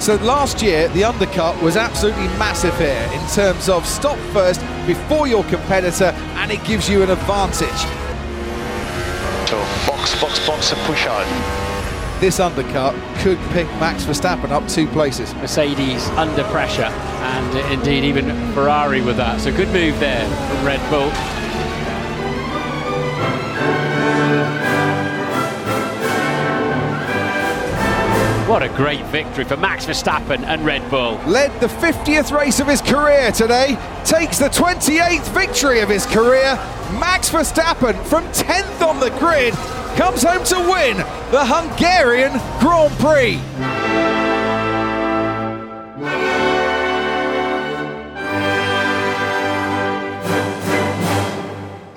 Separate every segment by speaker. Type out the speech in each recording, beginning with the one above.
Speaker 1: So last year, the undercut was absolutely massive here in terms of stop first before your competitor, and it gives you an advantage.
Speaker 2: So box, box, box, and push on.
Speaker 1: This undercut could pick Max Verstappen up two places.
Speaker 3: Mercedes under pressure, and indeed even Ferrari with that. So good move there from Red Bull. What a great victory for Max Verstappen and Red Bull.
Speaker 1: Led the 50th race of his career today, takes the 28th victory of his career. Max Verstappen from 10th on the grid comes home to win the Hungarian Grand Prix.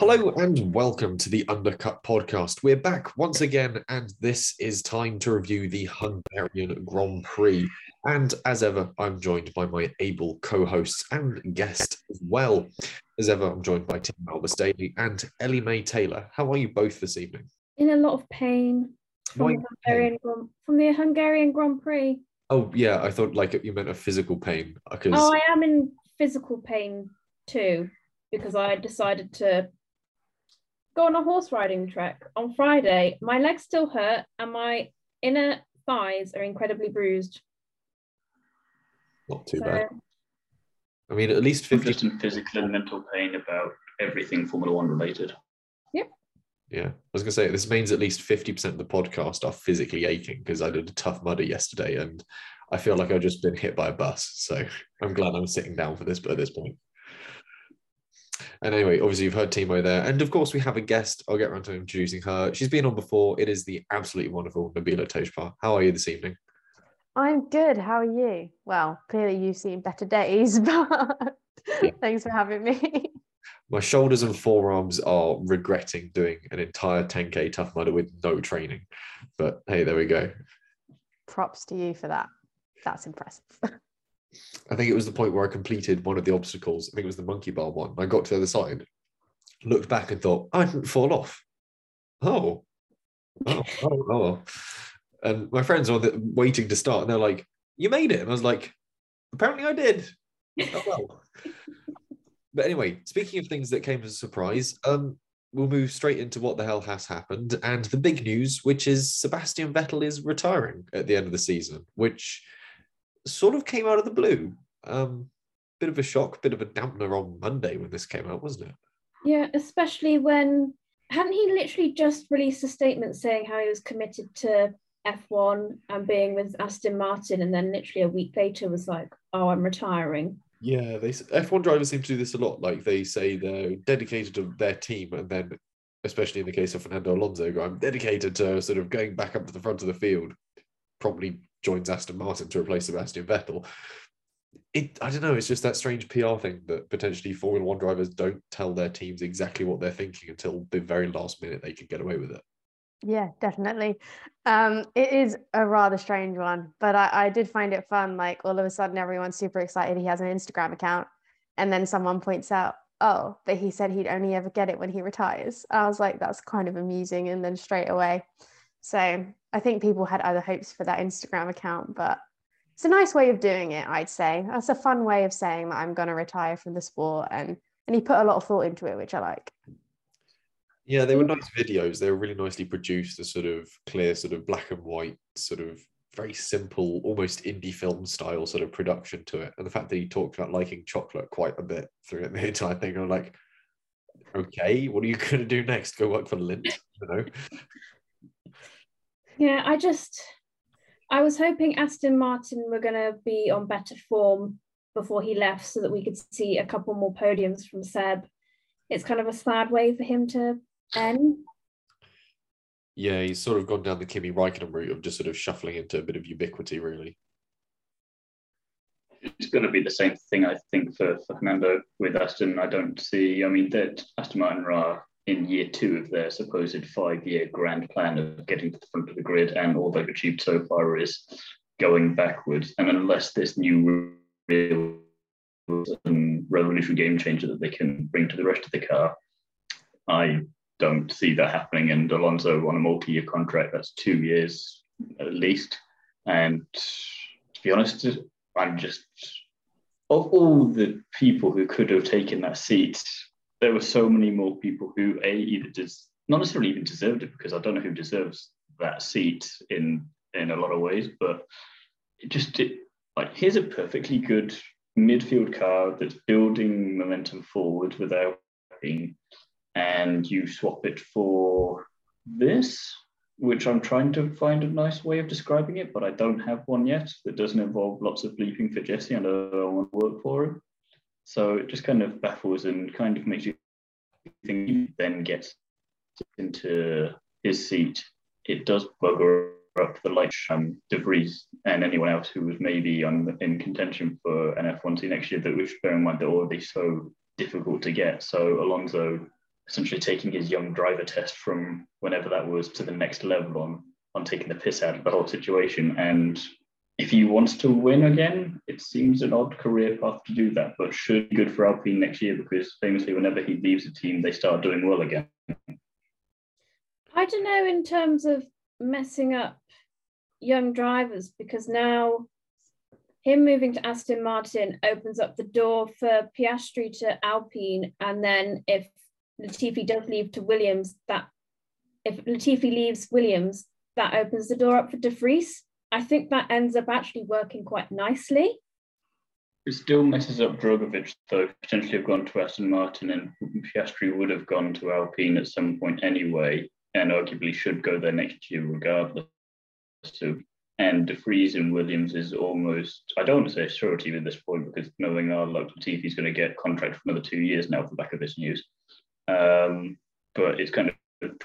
Speaker 4: Hello and welcome to the Undercut podcast. We're back once again, and this is time to review the Hungarian Grand Prix. And as ever, I'm joined by my able co hosts and guest as well. As ever, I'm joined by Tim Albus Daly and Ellie Mae Taylor. How are you both this evening?
Speaker 5: in a lot of pain from, the Hungarian, Grand- from the Hungarian Grand Prix.
Speaker 4: Oh, yeah, I thought like you meant a physical pain. Because
Speaker 5: Oh, I am in physical pain too because I decided to go on a horse riding trek on Friday. My legs still hurt and my inner thighs are incredibly bruised.
Speaker 4: not too
Speaker 5: So,
Speaker 4: bad. I mean, at least
Speaker 6: I'm
Speaker 4: 50
Speaker 6: just in physical and mental pain about everything Formula One related. Yep.
Speaker 4: Yeah, I was gonna say this means at least fifty percent of the podcast are physically aching because I did a tough mudder yesterday, and I feel like I've just been hit by a bus. So I'm glad I'm sitting down for this but at this point. And anyway, obviously you've heard Timo there, and of course we have a guest. I'll get around to introducing her. She's been on before. It is the absolutely wonderful Nabila Tejpar. How are you this evening?
Speaker 7: I'm good. How are you? Well, clearly you've seen better days, but
Speaker 4: Yeah.
Speaker 7: thanks for having me.
Speaker 4: My shoulders and forearms are regretting doing an entire 10k tough mudder with no training, but hey, there we go.
Speaker 7: Props to you for that. That's impressive.
Speaker 4: I think it was the point where I completed one of the obstacles. I think it was the monkey bar one. I got to the other side, looked back and thought, I didn't fall off. Oh, oh, oh, oh. And my friends were waiting to start, and they're like, You made it. And I was like, Apparently I did. Oh, well. but anyway, speaking of things that came as a surprise, um, we'll move straight into what the hell has happened. And the big news, which is Sebastian Vettel is retiring at the end of the season, which sort of came out of the blue. Um, bit of a shock, bit of a dampener on Monday when this came out, wasn't it?
Speaker 5: yeah, especially when hadn't he literally just released a statement saying how he was committed to F1 and being with Aston Martin, and then literally a week later was like, "Oh, I'm retiring."
Speaker 4: Yeah, they F1 drivers seem to do this a lot. Like they say they're dedicated to their team, and then, especially in the case of Fernando Alonso, go, I'm dedicated to sort of going back up to the front of the field. Probably joins Aston Martin to replace Sebastian Vettel. It, I don't know. It's just that strange PR thing that potentially Formula One drivers don't tell their teams exactly what they're thinking until the very last minute they can get away with it.
Speaker 7: yeah, definitely. Um, it is a rather strange one, but I, I did find it fun. Like all of a sudden, everyone's super excited he has an Instagram account, and then someone points out, "Oh, but he said he'd only ever get it when he retires." I was like, "That's kind of amusing," and then straight away. So I think people had other hopes for that Instagram account, but it's a nice way of doing it, I'd say. That's a fun way of saying that I'm going to retire from the sport, and and he put a lot of thought into it, which I like.
Speaker 4: Yeah, they were nice videos. They were really nicely produced, a sort of clear, sort of black and white, sort of very simple, almost indie film style sort of production to it. And the fact that he talked about liking chocolate quite a bit through the entire thing, I'm like, okay, what are you going to do next? Go work for Lindt? You know?
Speaker 5: Yeah, I just I was hoping Aston Martin were going to be on better form before he left so that we could see a couple more podiums from Seb. It's kind of a sad way for him to end.
Speaker 4: Yeah, he's sort of gone down the Kimi Raikkonen route of just sort of shuffling into a bit of ubiquity, really.
Speaker 6: It's going to be the same thing, I think, for, for Fernando with Aston. I don't see, I mean, that Aston Martin are in year two of their supposed five year grand plan of getting to the front of the grid, and all they've achieved so far is going backwards. And unless this new real revolutionary game changer that they can bring to the rest of the car, I don't see that happening. And Alonso on a multi year contract, that's two years at least. And to be honest, I'm just of all the people who could have taken that seat, there were so many more people who a either just not necessarily even deserved it because I don't know who deserves that seat in in a lot of ways, but it just it, like here's a perfectly good midfield car that's building momentum forward without being, and you swap it for this, which I'm trying to find a nice way of describing it, but I don't have one yet that doesn't involve lots of bleeping for Jesse I don't want to work for him. So it just kind of baffles and kind of makes you think he then gets into his seat. It does bugger up the like um, De Vries and anyone else who was maybe on, in contention for an F1 next year that we should bear in mind they're already so difficult to get. So Alonso essentially taking his young driver test from whenever that was to the next level on on taking the piss out of the whole situation. And if he wants to win again, it seems an odd career path to do that, but should be good for Alpine next year because famously, whenever he leaves a team, they start doing well again.
Speaker 5: I don't know in terms of messing up young drivers because now him moving to Aston Martin opens up the door for Piastri to Alpine, and then if Latifi does leave to Williams, that if Latifi leaves Williams, that opens the door up for De Vries. I think that ends up actually working quite nicely.
Speaker 6: It still messes up Drugovich, though. Potentially have gone to Aston Martin, and Piastri would have gone to Alpine at some point anyway, and arguably should go there next year regardless. So, and De Vries and Williams is almost, I don't want to say surety at this point because knowing our luck, Latifi's going to get contract for another two years now for the back of this news. Um, but it's kind of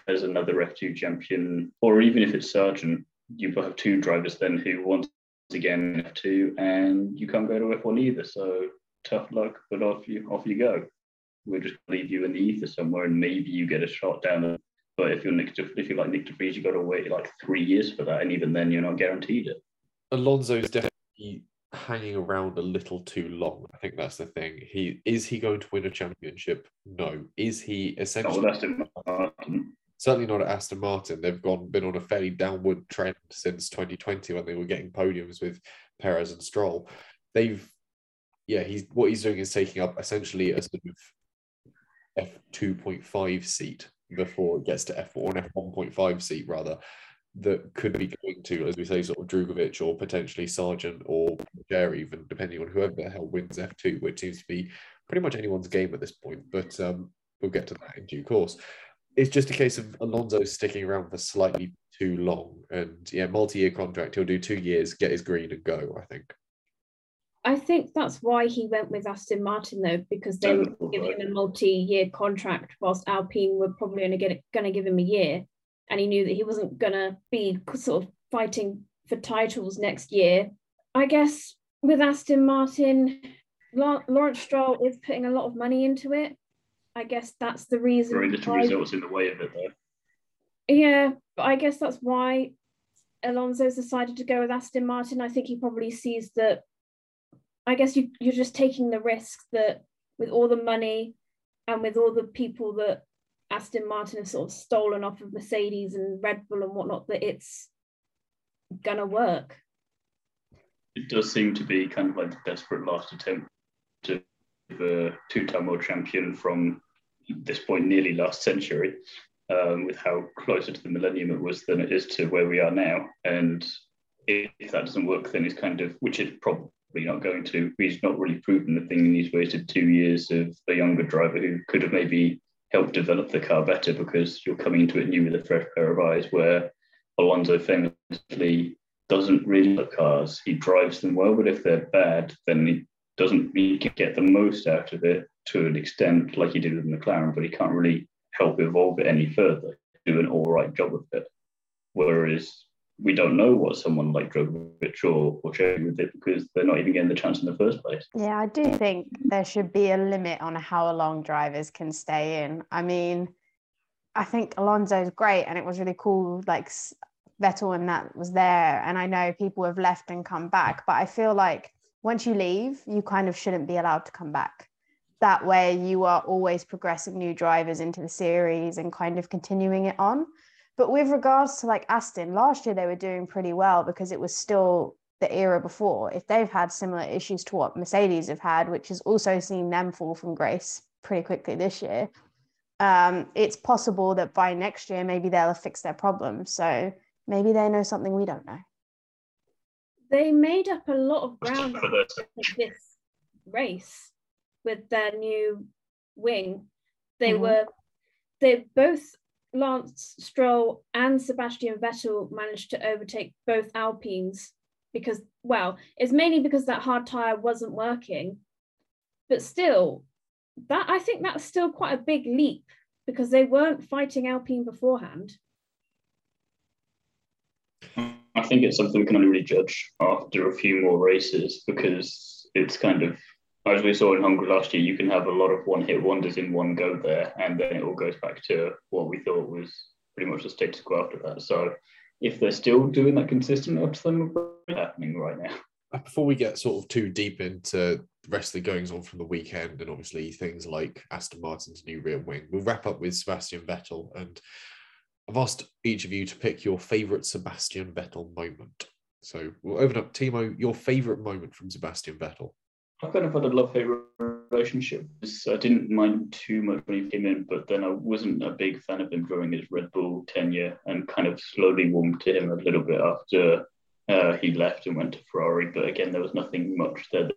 Speaker 6: there's another F2 champion, or even if it's Sargent, you have two drivers then who once again F2 and you can't go to F1 either. So tough luck, but off you off you go. We'll just leave you in the ether somewhere and maybe you get a shot down the but if you're Nick, if you're like Nick De Vries, you got to wait like three years for that, and even then, you're not guaranteed it.
Speaker 4: Alonso's definitely hanging around a little too long. I think that's the thing. He is he going to win a championship? No. Is he oh, essentially?
Speaker 6: Oh, Martin.
Speaker 4: Certainly not at Aston Martin. They've gone been on a fairly downward trend since 2020 when they were getting podiums with Perez and Stroll. They've, yeah, he's what he's doing is taking up essentially a sort of F 2.5 seat before it gets to F4 and F1.5 seat rather that could be going to, as we say, sort of Drugovich or potentially Sargent or Jerry, even depending on whoever the hell wins F2, which seems to be pretty much anyone's game at this point. But um, we'll get to that in due course. It's just a case of Alonso sticking around for slightly too long. And yeah, multi year contract, he'll do two years, get his green and go, I think.
Speaker 5: I think that's why he went with Aston Martin though, because they were giving him a multi-year contract, whilst Alpine were probably only going to give him a year, and he knew that he wasn't going to be sort of fighting for titles next year. I guess with Aston Martin, Lawrence Stroll is putting a lot of money into it. I guess that's the reason.
Speaker 6: Very little why... results in the way of it, though.
Speaker 5: Yeah, but I guess that's why Alonso's decided to go with Aston Martin. I think he probably sees that I guess you, you're just taking the risk that with all the money and with all the people that Aston Martin has sort of stolen off of Mercedes and Red Bull and whatnot, that it's gonna work.
Speaker 6: It does seem to be kind of like the desperate last attempt to the two-time world champion from this point nearly last century, um, with how closer to the millennium it was than it is to where we are now. And if, if that doesn't work, then it's kind of, which is probably not going to. He's not really proven the thing, and he's wasted two years of a younger driver who could have maybe helped develop the car better because you're coming into it new with a fresh pair of eyes. Where Alonso famously doesn't really look cars. He drives them well, but if they're bad, then he doesn't he can get the most out of it to an extent, like he did with McLaren, but he can't really help evolve it any further, do an all right job of it. Whereas we don't know what someone like Drugovich or, or Cherry with it because they're not even getting the chance in the first place.
Speaker 7: Yeah, I do think there should be a limit on how long drivers can stay in. I mean, I think Alonso's great and it was really cool, like Vettel and that was there. And I know people have left and come back, but I feel like once you leave, you kind of shouldn't be allowed to come back. That way, you are always progressing new drivers into the series and kind of continuing it on. But with regards to like Aston, last year they were doing pretty well because it was still the era before, if they've had similar issues to what Mercedes have had, which has also seen them fall from grace pretty quickly this year, um, it's possible that by next year maybe they'll have fixed their problems. So maybe they know something we don't know.
Speaker 5: They made up a lot of ground for this race with their new wing. They mm-hmm. were they both Lance Stroll and Sebastian Vettel managed to overtake both Alpines because, well, it's mainly because that hard tyre wasn't working. But still, that I think that's still quite a big leap because they weren't fighting Alpine beforehand.
Speaker 6: I think it's something we can only really judge after a few more races because it's kind of as we saw in Hungary last year, you can have a lot of one hit wonders in one go there, and then it all goes back to what we thought was pretty much the status quo after that. So if they're still doing that consistently up to them, happening right now.
Speaker 4: Before we get sort of too deep into the rest of the goings on from the weekend, and obviously things like Aston Martin's new rear wing, we'll wrap up with Sebastian Vettel. And I've asked each of you to pick your favourite Sebastian Vettel moment. So we'll open up, Timo, your favourite moment from Sebastian Vettel.
Speaker 6: I kind of had a love hate relationship. I didn't mind too much when he came in, but then I wasn't a big fan of him during his Red Bull tenure and kind of slowly warmed to him a little bit after uh, he left and went to Ferrari. But again, there was nothing much there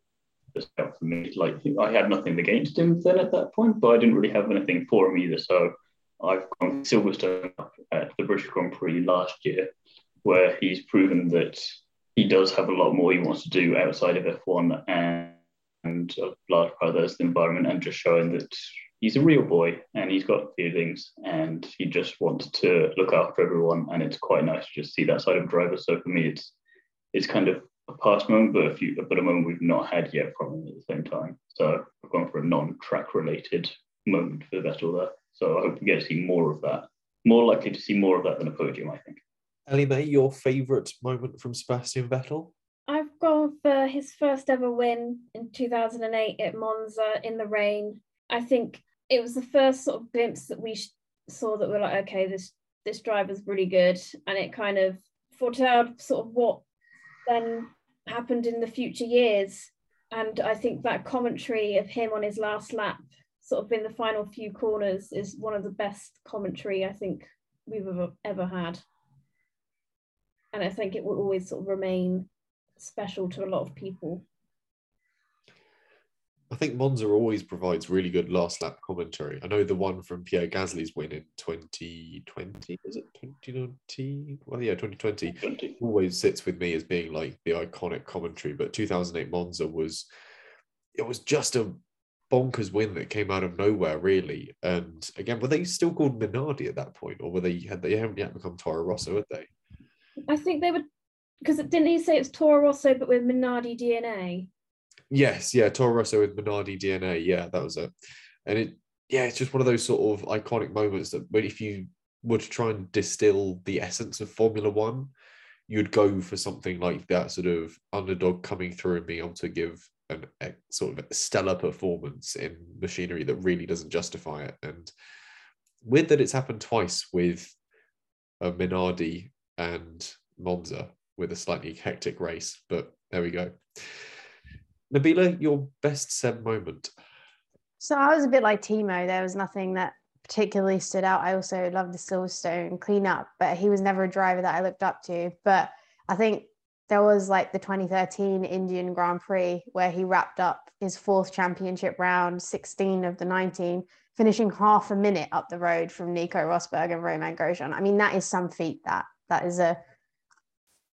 Speaker 6: that out for me. Like I had nothing against him then at that point, but I didn't really have anything for him either. So I've gone Silverstone at the British Grand Prix last year, where he's proven that he does have a lot more he wants to do outside of F1 and and a large of is the environment and just showing that he's a real boy and he's got feelings and he just wants to look after everyone and it's quite nice to just see that side of driver. So for me, it's it's kind of a past moment, but a few, but a moment we've not had yet from him at the same time. So I've gone for a non-track related moment for Vettel there. So I hope we get to see more of that. More likely to see more of that than a podium, I think.
Speaker 4: Ellie May, your favourite moment from Sebastian Vettel?
Speaker 5: Gone for his first ever win in 2008 at Monza in the rain. I think it was the first sort of glimpse that we saw that we're like, okay, this this driver's really good, and it kind of foretold sort of what then happened in the future years. And I think that commentary of him on his last lap, sort of in the final few corners, is one of the best commentary I think we've ever, ever had. And I think it will always sort of remain special to a lot of people.
Speaker 4: I think Monza always provides really good last lap commentary. I know the one from Pierre Gasly's win in 2020, is it 2020? Well, yeah, 2020 20. always sits with me as being like the iconic commentary. But 2008 Monza was, it was just a bonkers win that came out of nowhere, really. And again, were they still called Minardi at that point, or were they had they haven't yet become Toro Rosso, had they?
Speaker 5: I think they were because didn't he say it's Toro Rosso but with Minardi DNA?
Speaker 4: Yes, yeah, Toro Rosso with Minardi DNA. Yeah, that was it. And it, yeah, it's just one of those sort of iconic moments that if you were to try and distill the essence of Formula One, you'd go for something like that sort of underdog coming through and being able to give an a sort of stellar performance in machinery that really doesn't justify it. And weird that it's happened twice with uh, Minardi and Monza with a slightly hectic race. But there we go. Nabila, your best Seb moment.
Speaker 7: So I was a bit like Timo. There was nothing that particularly stood out. I also love the Silverstone cleanup, but he was never a driver that I looked up to. But I think there was like the 2013 Indian Grand Prix where he wrapped up his fourth championship round, 16 of the 19, finishing half a minute up the road from Nico Rosberg and Romain Grosjean. I mean, that is some feat. That that is a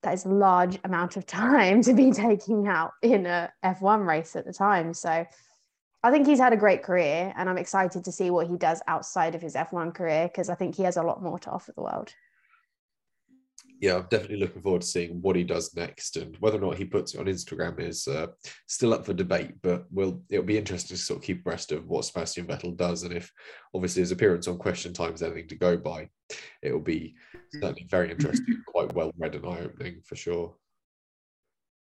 Speaker 7: that is a large amount of time to be taking out in a F1 race at the time. So I think he's had a great career and I'm excited to see what he does outside of his F1 career because I think he has a lot more to offer the world.
Speaker 4: Yeah, I'm definitely looking forward to seeing what he does next, and whether or not he puts it on Instagram is uh, still up for debate. But we'll it'll be interesting to sort of keep abreast of what Sebastian Vettel does, and if obviously his appearance on Question Time is anything to go by, it will be certainly very interesting, quite well read and eye opening for sure.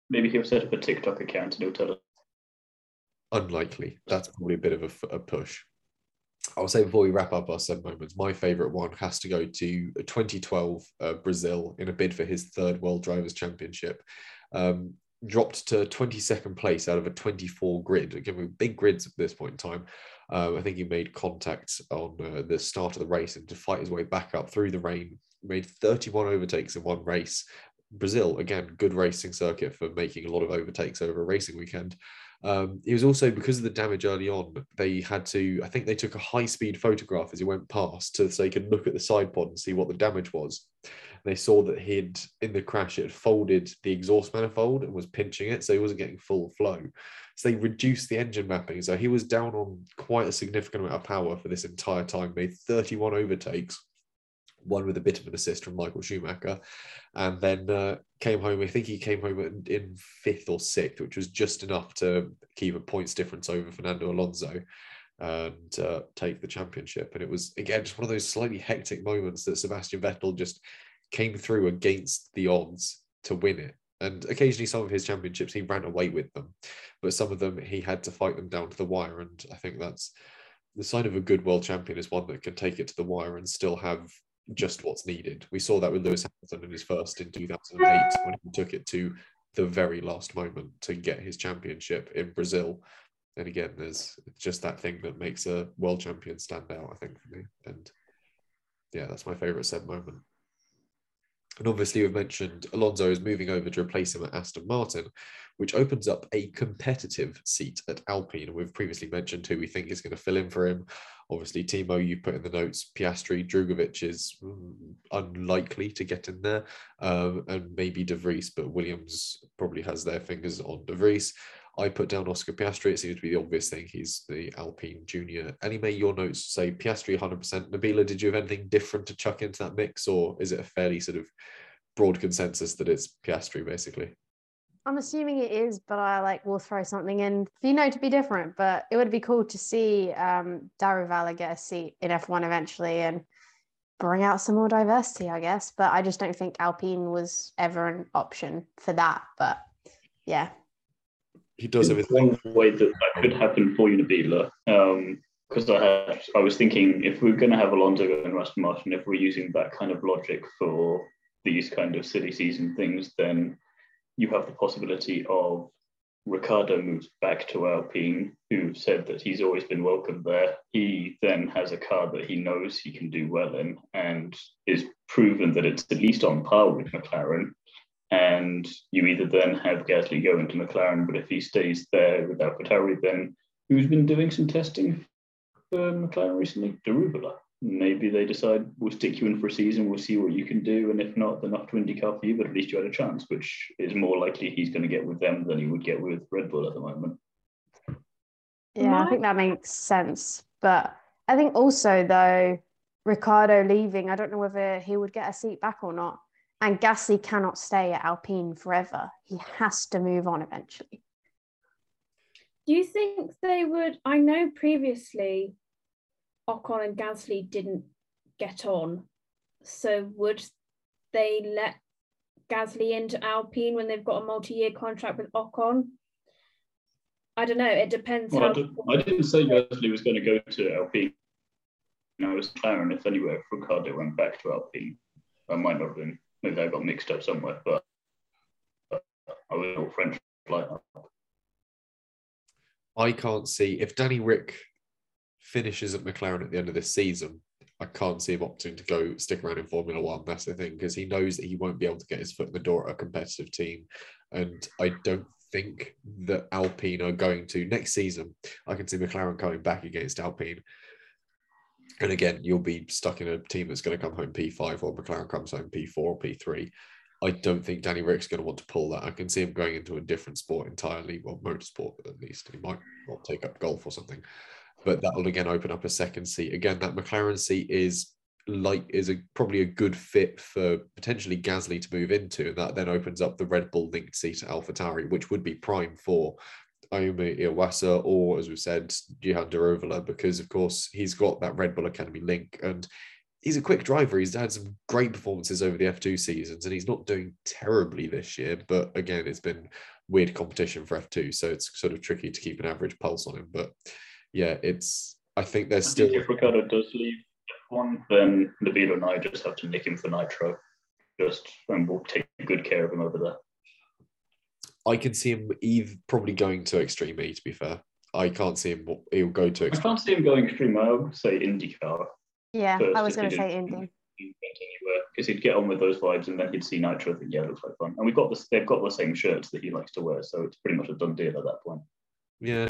Speaker 6: Maybe he'll set up a TikTok account and he'll tell us.
Speaker 4: Unlikely. That's probably a bit of a, a push. I'll say before we wrap up our seven moments, my favourite one has to go to 2012 uh, Brazil in a bid for his third World Drivers' Championship. Um, dropped to 22nd place out of a 24 grid. Again, big grids at this point in time. Um, I think he made contact on uh, the start of the race and to fight his way back up through the rain. Made 31 overtakes in one race. Brazil, again, good racing circuit for making a lot of overtakes over a racing weekend. Um, he was also because of the damage early on, they had to. I think they took a high speed photograph as he went past, to, so they could look at the side pod and see what the damage was. They saw that he'd in the crash it had folded the exhaust manifold and was pinching it, so he wasn't getting full flow. So they reduced the engine mapping. So he was down on quite a significant amount of power for this entire time. Made 31 overtakes one with a bit of an assist from Michael Schumacher, and then uh, came home. I think he came home in, in, fifth or sixth, which was just enough to keep a points difference over Fernando Alonso and uh, take the championship. And it was again just one of those slightly hectic moments that Sebastian Vettel just came through against the odds to win it. And occasionally, some of his championships he ran away with them, but some of them he had to fight them down to the wire. And I think that's the sign of a good world champion is one that can take it to the wire and still have just what's needed. We saw that with Lewis Hamilton in his first in 2008 when he took it to the very last moment to get his championship in Brazil. And again, there's just that thing that makes a world champion stand out, I think, for me. And yeah, that's my favorite Seb moment. And obviously, we've mentioned Alonso is moving over to replace him at Aston Martin, which opens up a competitive seat at Alpine. And we've previously mentioned who we think is going to fill in for him. Obviously, Timo, you put in the notes, Piastri, Drugovich is mm, unlikely to get in there, um, and maybe De Vries, but Williams probably has their fingers on De Vries. I put down Oscar Piastri. It seems to be the obvious thing. He's the Alpine junior. Anyway, your notes say Piastri 100%. Nabila, did you have anything different to chuck into that mix, or is it a fairly sort of broad consensus that it's Piastri basically?
Speaker 7: I'm assuming it is, but I like will throw something in for you know to be different. But it would be cool to see um, Daruvala get a seat in F1 eventually and bring out some more diversity, I guess. But I just don't think Alpine was ever an option for that. But yeah,
Speaker 4: he does
Speaker 6: have one way that that could happen for you, Nabila. because um, I had, I was thinking if we're going to have Alonso and Aston Martin, if we're using that kind of logic for these kind of silly season things, then you have the possibility of Ricciardo moves back to Alpine, who said that he's always been welcome there. He then has a car that he knows he can do well in and is proven that it's at least on par with McLaren. And you either then have Gasly go into McLaren, but if he stays there with AlphaTauri, then who's been doing some testing for McLaren recently? Daruvala maybe they decide we'll stick you in for a season, we'll see what you can do, and if not, then off to IndyCar for you. But at least you had a chance, which is more likely he's going to get with them than he would get with Red Bull at the moment.
Speaker 7: Yeah, I think that makes sense. But I think also though, Ricciardo leaving, I don't know whether he would get a seat back or not. And Gasly cannot stay at Alpine forever. He has to move on eventually.
Speaker 5: Do you think they would? I know previously Ocon and Gasly didn't get on. So would they let Gasly into Alpine when they've got a multi-year contract with Ocon? I don't know. It depends.
Speaker 6: Well, I, did, I, didn't say Gasly was going to go to Alpine. I was McLaren. If anywhere, Ricciardo went back to Alpine. I might not have been. Maybe I got mixed up somewhere, but I was all French like
Speaker 4: I can't see if Danny Ric finishes at McLaren at the end of this season, I can't see him opting to go stick around in Formula One. That's the thing, because he knows that he won't be able to get his foot in the door at a competitive team. And I don't think that Alpine are going to next season. I can see McLaren coming back against Alpine. And again, you'll be stuck in a team that's going to come home P5 or McLaren comes home P4 or P3. I don't think Danny Ric's going to want to pull that. I can see him going into a different sport entirely, well, motorsport at least. He might not take up golf or something but that will again open up a second seat. Again, that McLaren seat is like is a probably a good fit for potentially Gasly to move into, and that then opens up the Red Bull linked seat at AlphaTauri, which would be prime for Ayumu Iwasa or, as we said, Jehan Daruvala, because of course he's got that Red Bull Academy link and he's a quick driver. He's had some great performances over the F2 seasons and he's not doing terribly this year, but again, it's been weird competition for F2, so it's sort of tricky to keep an average pulse on him. But yeah, it's. I think there's
Speaker 6: I
Speaker 4: still.
Speaker 6: Think if Ricciardo does leave F1, then Nabila and I just have to nick him for Nitro, just and we'll take good care of him over there.
Speaker 4: I can see him either probably going to Extreme E. To be fair, I can't see him. He'll go to
Speaker 6: I
Speaker 4: Extreme.
Speaker 6: can't see him going extreme. I would say IndyCar.
Speaker 7: Yeah, I was going to say Indy.
Speaker 6: because he'd get on with those vibes and then he'd see Nitro and think, yeah, it looks like fun. And we've got this, they've got the same shirts that he likes to wear, so it's pretty much a done deal at that point.
Speaker 4: Yeah.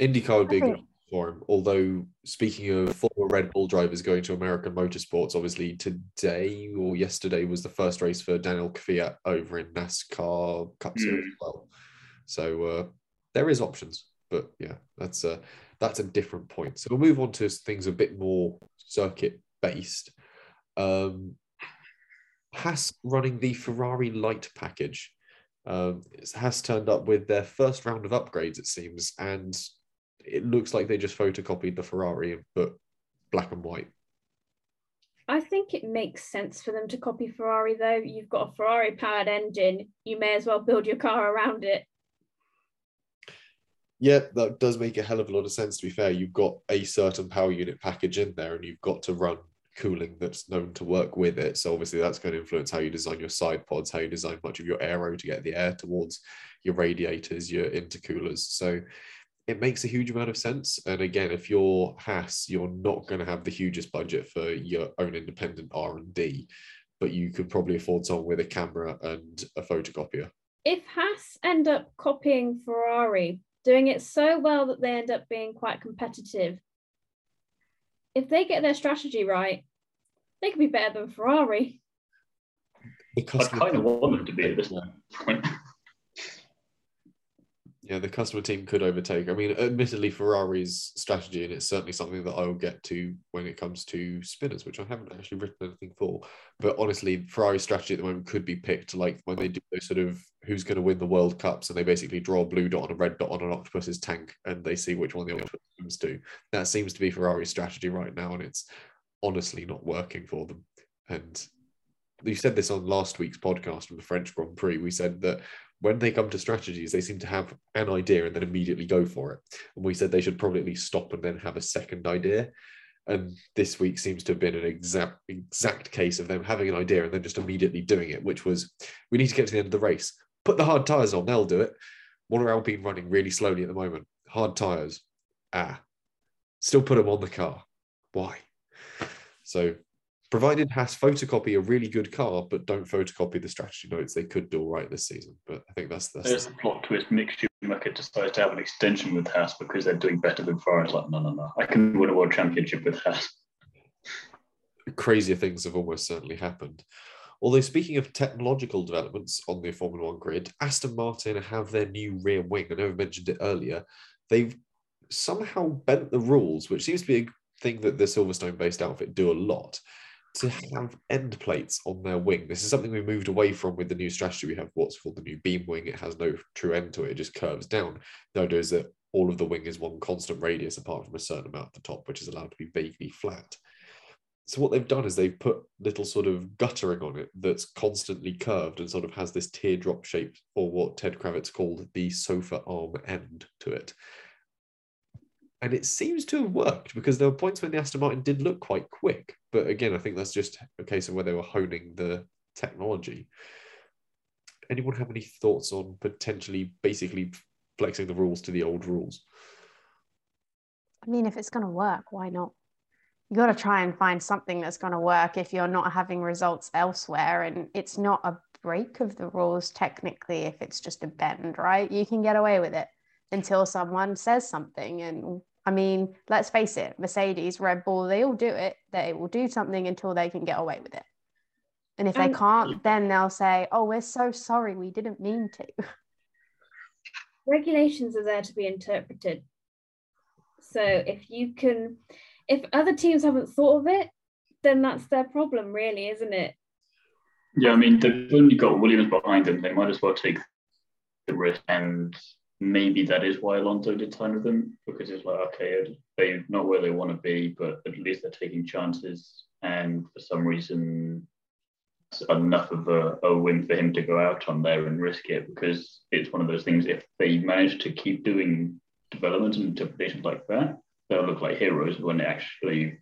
Speaker 4: IndyCar would be a
Speaker 7: I
Speaker 4: good
Speaker 7: think-
Speaker 4: for him. Although, speaking of former Red Bull drivers going to American Motorsports, obviously today or yesterday was the first race for Daniel Kvyat over in NASCAR Cup Series as well. So uh, there is options, but yeah, that's a that's a different point. So we'll move on to things a bit more circuit based. Um, Haas running the Ferrari Light package um, has turned up with their first round of upgrades, it seems, and it looks like they just photocopied the Ferrari, but black and white.
Speaker 5: I think it makes sense for them to copy Ferrari, though. You've got a Ferrari powered engine, you may as well build your car around it.
Speaker 4: Yeah, that does make a hell of a lot of sense. To be fair, you've got a certain power unit package in there, and you've got to run cooling that's known to work with it. So obviously, that's going to influence how you design your side pods, how you design much of your aero to get the air towards your radiators, your intercoolers. So it makes a huge amount of sense. And again, if you're Haas, you're not going to have the hugest budget for your own independent R and D, but you could probably afford someone with a camera and a photocopier.
Speaker 5: If Haas end up copying Ferrari, doing it so well that they end up being quite competitive, if they get their strategy right, they could be better than Ferrari.
Speaker 4: The
Speaker 6: I kind of want them to be at this point.
Speaker 4: Yeah, the customer team could overtake. I mean, admittedly, Ferrari's strategy, and it's certainly something that I will get to when it comes to spinners, which I haven't actually written anything for. But honestly, Ferrari's strategy at the moment could be picked like when they do those sort of who's going to win the World Cups, and they basically draw a blue dot and a red dot on an octopus's tank, and they see which one the octopus swims to. That seems to be Ferrari's strategy right now, and it's honestly not working for them. And you said this on last week's podcast from the French Grand Prix. We said that when they come to strategies, they seem to have an idea and then immediately go for it. And we said they should probably at least stop and then have a second idea. And this week seems to have been an exact exact case of them having an idea and then just immediately doing it, which was we need to get to the end of the race. Put the hard tires on, they'll do it. What are Alpine running really slowly at the moment? Hard tires. Ah. Still put them on the car. Why? So provided Haas photocopy a really good car, but don't photocopy the strategy notes, they could do all right this season. But I think that's that's
Speaker 6: There's a plot twist. Mick Schumacher decides to have an extension with Haas because they're doing better than Ferrari. It's like, no, no, no. I can win a world championship with Haas.
Speaker 4: crazier things have almost certainly happened. Although speaking of technological developments on the Formula One grid, Aston Martin have their new rear wing. I know I mentioned it earlier. They've somehow bent the rules, which seems to be a thing that the Silverstone-based outfit do a lot, to have end plates on their wing. This is something we moved away from with the new strategy. We have what's called the new beam wing. It has no true end to it; it just curves down. The idea is that all of the wing is one constant radius, apart from a certain amount at the top, which is allowed to be vaguely flat. So what they've done is they've put little sort of guttering on it that's constantly curved and sort of has this teardrop shape, or what Ted Kravitz called the sofa arm end to it. And it seems to have worked because there were points when the Aston Martin did look quite quick. But again, I think that's just a case of where they were honing the technology. Anyone have any thoughts on potentially basically flexing the rules to the old rules?
Speaker 7: I mean, if it's going to work, why not? You got to try and find something that's going to work if you're not having results elsewhere. And it's not a break of the rules, technically, if it's just a bend, right? You can get away with it until someone says something. And I mean, let's face it Mercedes, Red Bull, they all do it. They will do something until they can get away with it. And if they
Speaker 5: And-
Speaker 7: can't, then they'll say, oh, we're so sorry. We didn't mean to.
Speaker 5: regulations are there to be interpreted. So if you can, if other teams haven't thought of it, then that's their problem, really, isn't it?
Speaker 6: Yeah, I mean, they've only got Williams behind them. They might as well take the risk. And maybe that is why Alonso did sign with them because it's like, okay, they're not where they want to be, but at least they're taking chances. And for some reason, it's enough of a, a win for him to go out on there and risk it because it's one of those things. If they manage to keep doing development and interpretations like that, they'll look like heroes when it actually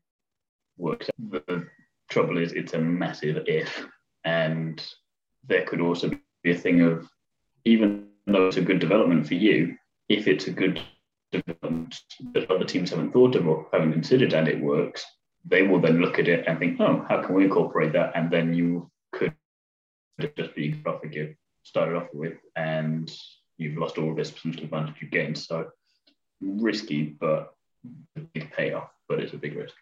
Speaker 6: works. The trouble is, it's a massive if and there could also be a thing of even it's a good development for you, if it's a good development that other teams haven't thought of or haven't considered and it works, they will then look at it and think, oh, how can we incorporate that? And then you could just be profit you started off with, and you've lost all of this potential advantage you gained. So risky, but a big payoff, but it's a big risk.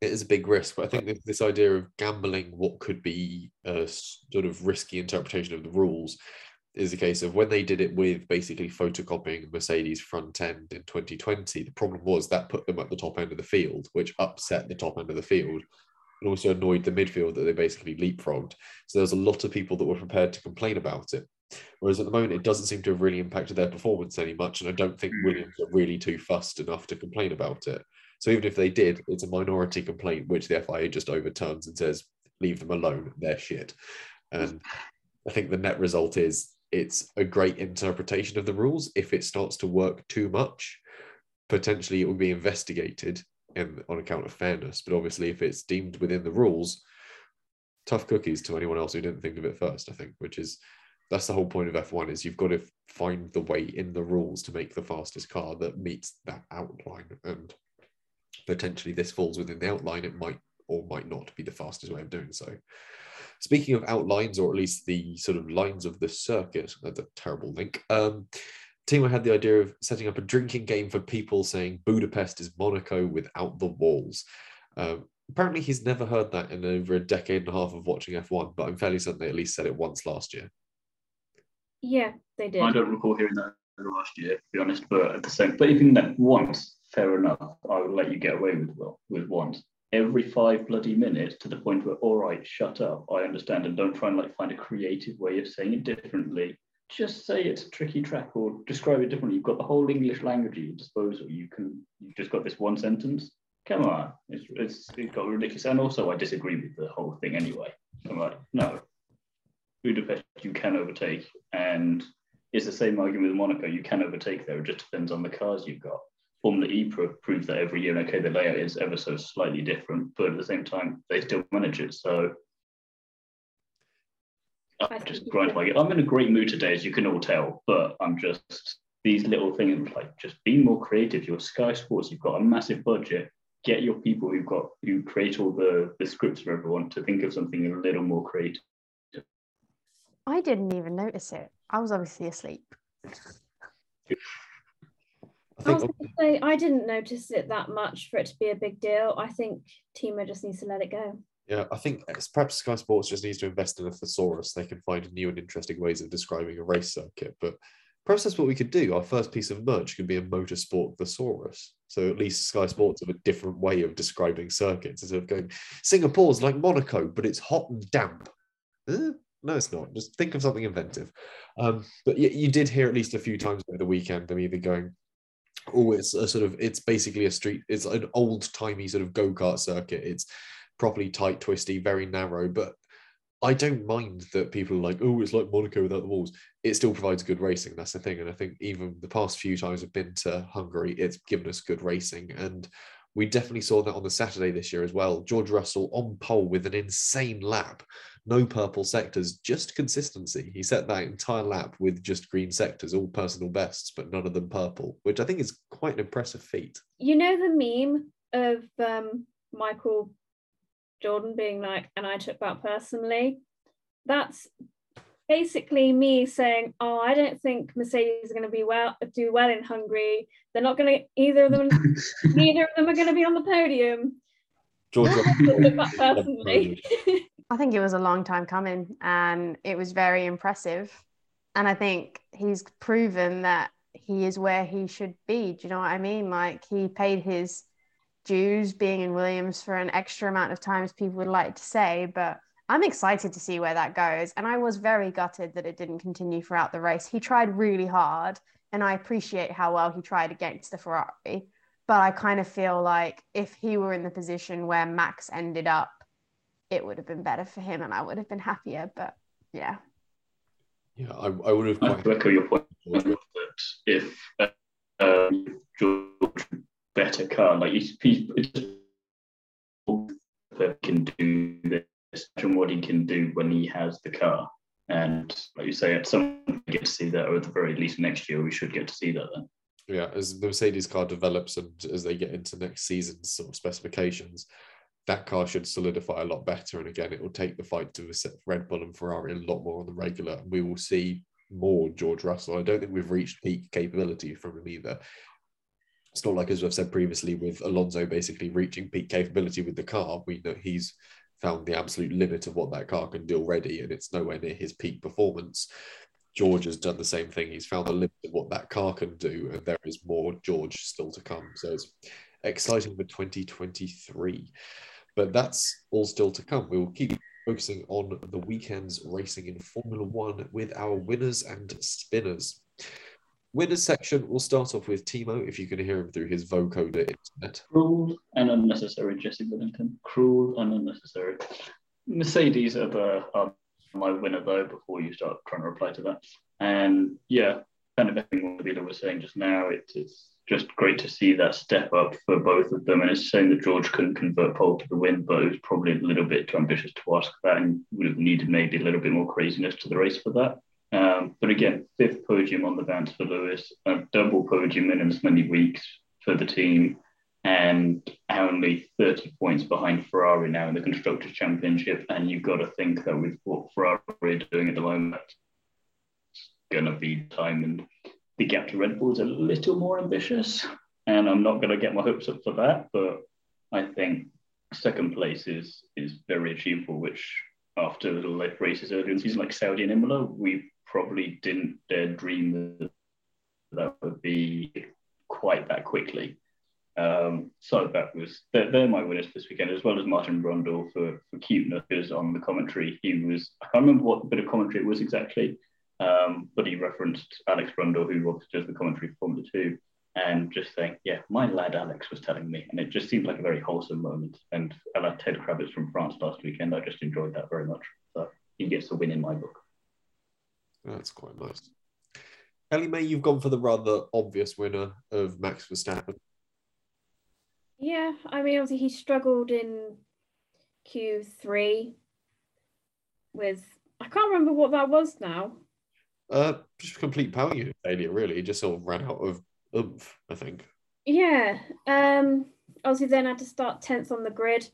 Speaker 4: It is a big risk, but I think this idea of gambling what could be a sort of risky interpretation of the rules is a case of when they did it with basically photocopying Mercedes front end in 2020, the problem was that put them at the top end of the field, which upset the top end of the field and also annoyed the midfield that they basically leapfrogged. So there was a lot of people that were prepared to complain about it. Whereas at the moment, it doesn't seem to have really impacted their performance any much. And I don't think hmm. Williams are really too fussed enough to complain about it. So even if they did, it's a minority complaint, which the FIA just overturns and says, leave them alone, they're shit. And I think the net result is it's a great interpretation of the rules. If it starts to work too much, potentially it will be investigated in, on account of fairness. But obviously, if it's deemed within the rules, tough cookies to anyone else who didn't think of it first. I think, which is that's the whole point of F1 is you've got to find the way in the rules to make the fastest car that meets that outline. And potentially, this falls within the outline. It might or might not be the fastest way of doing so. Speaking of outlines, or at least the sort of lines of the circuit, that's a terrible link. Um, Timo had the idea of setting up a drinking game for people saying Budapest is Monaco without the walls. Um, apparently, he's never heard that in over a decade and a half of watching F1, but I'm fairly certain they at least said it once last year.
Speaker 5: Yeah, they did.
Speaker 6: I don't recall hearing that last year, to be honest, but at the same, but even that once, fair enough. I would let you get away with well, with once every five bloody minutes to the point where, all right, shut up. I understand, and don't try and like find a creative way of saying it differently. Just say it's a tricky track or describe it differently. You've got the whole English language at your disposal. You can, you've just got this one sentence. Come on, it's, it's, it's got ridiculous. And also, I disagree with the whole thing anyway. I'm like, no, Budapest you can overtake, and it's the same argument with Monaco. You can overtake there. It just depends on the cars you've got. Formula E proves that every year. And okay, the layout is ever so slightly different, but at the same time, they still manage it. So I just grind my. I'm in a great mood today, as you can all tell, but I'm just these little things like just be more creative. Your Sky Sports, you've got a massive budget. Get your people who've got who create all the the scripts for everyone to think of something a little more creative.
Speaker 7: I didn't even notice it. I was obviously asleep.
Speaker 5: I, I was going to say I didn't notice it that much for it to be a big deal. I think Timo just needs to let it go.
Speaker 4: Yeah, I think perhaps Sky Sports just needs to invest in a thesaurus. They can find new and interesting ways of describing a race circuit. But perhaps that's what we could do. Our first piece of merch could be a motorsport thesaurus. So at least Sky Sports have a different way of describing circuits instead of going Singapore's like Monaco, but it's hot and damp. Eh? No, it's not. Just think of something inventive. Um, but you, you did hear at least a few times over the weekend them either going, oh, it's a sort of, it's basically a street, it's an old timey sort of go kart circuit. It's properly tight, twisty, very narrow. But I don't mind that people are like, oh, it's like Monaco without the walls. It still provides good racing. That's the thing. And I think even the past few times I've been to Hungary, it's given us good racing. And we definitely saw that on the Saturday this year as well. George Russell on pole with an insane lap. No purple sectors, just consistency. He set that entire lap with just green sectors, all personal bests, but none of them purple, which I think is quite an impressive feat.
Speaker 5: You know the meme of um, Michael Jordan being like, and I took that personally. That's basically me saying, "Oh, I don't think Mercedes is going to be well do well in Hungary. They're not going to either of them. neither of them are going to be on the podium."
Speaker 4: George
Speaker 5: personally.
Speaker 7: I think it was a long time coming, and it was very impressive. And I think he's proven that he is where he should be. Do you know what I mean? Like he paid his dues being in Williams for an extra amount of times people would like to say, but I'm excited to see where that goes. And I was very gutted that it didn't continue throughout the race. He tried really hard, and I appreciate how well he tried against the Ferrari. But I kind of feel like if he were in the position where Max ended up, it would have been better for him and I would have been happier. But yeah.
Speaker 4: Yeah, I, I would have.
Speaker 6: I echo your point that if uh, um, George better car, like he, he can do this and what he can do when he has the car. And like you say, at some get to see that, or at the very least next year we should get to see that then.
Speaker 4: Yeah, as the Mercedes car develops and as they get into next season's sort of specifications, that car should solidify a lot better. And again, it will take the fight to Red Bull and Ferrari a lot more on the regular. We will see more George Russell. I don't think we've reached peak capability from him either. It's not like, as I've said previously, with Alonso basically reaching peak capability with the car. We know he's found the absolute limit of what that car can do already, and it's nowhere near his peak performance. George has done the same thing. He's found the limit of what that car can do, and there is more George still to come. So it's exciting for 2023. But that's all still to come. We will keep focusing on the weekend's racing in Formula One with our winners and spinners. Winners section, we'll start off with Thiemo, if you can hear him through his vocoder internet.
Speaker 6: Cruel and unnecessary, Jesse Billington. Cruel and unnecessary. Mercedes are, the, are my winner, though, before you start trying to reply to that. And yeah, kind of everything what was saying just now, it, it's just great to see that step up for both of them. And it's saying that George couldn't convert pole to the win, but it was probably a little bit too ambitious to ask that and would have needed maybe a little bit more craziness to the race for that. Um, but again, fifth podium on the bounce for Lewis, a double podium in as many weeks for the team, and only 30 points behind Ferrari now in the Constructors' Championship. And you've got to think that with what Ferrari are doing at the moment, it's going to be time. And the gap to Red Bull is a little more ambitious. And I'm not going to get my hopes up for that, but I think second place is is very achievable, which after late races earlier in the season, like Saudi and Imola, we probably didn't dare dream that that would be quite that quickly. Um, so that was they're, they're, my winners this weekend, as well as Martin Brundle for for cuteness. On the commentary, he was I can't remember what bit of commentary it was exactly, um, but he referenced Alex Brundle, who obviously does the commentary for Formula Two, and just saying, yeah, my lad Alex was telling me, and it just seemed like a very wholesome moment. And I Ted Kravitz from France last weekend. I just enjoyed that very much. So he gets a win in my book.
Speaker 4: That's quite nice. Ellie May, you've gone for the rather obvious winner of Max Verstappen.
Speaker 5: Yeah, I mean, obviously he struggled in Q3 with I can't remember what that was now.
Speaker 4: Uh, just complete power unit failure, really. He just sort of ran out of oomph, I think.
Speaker 5: Yeah. Um. Obviously, then had to start tenth on the grid.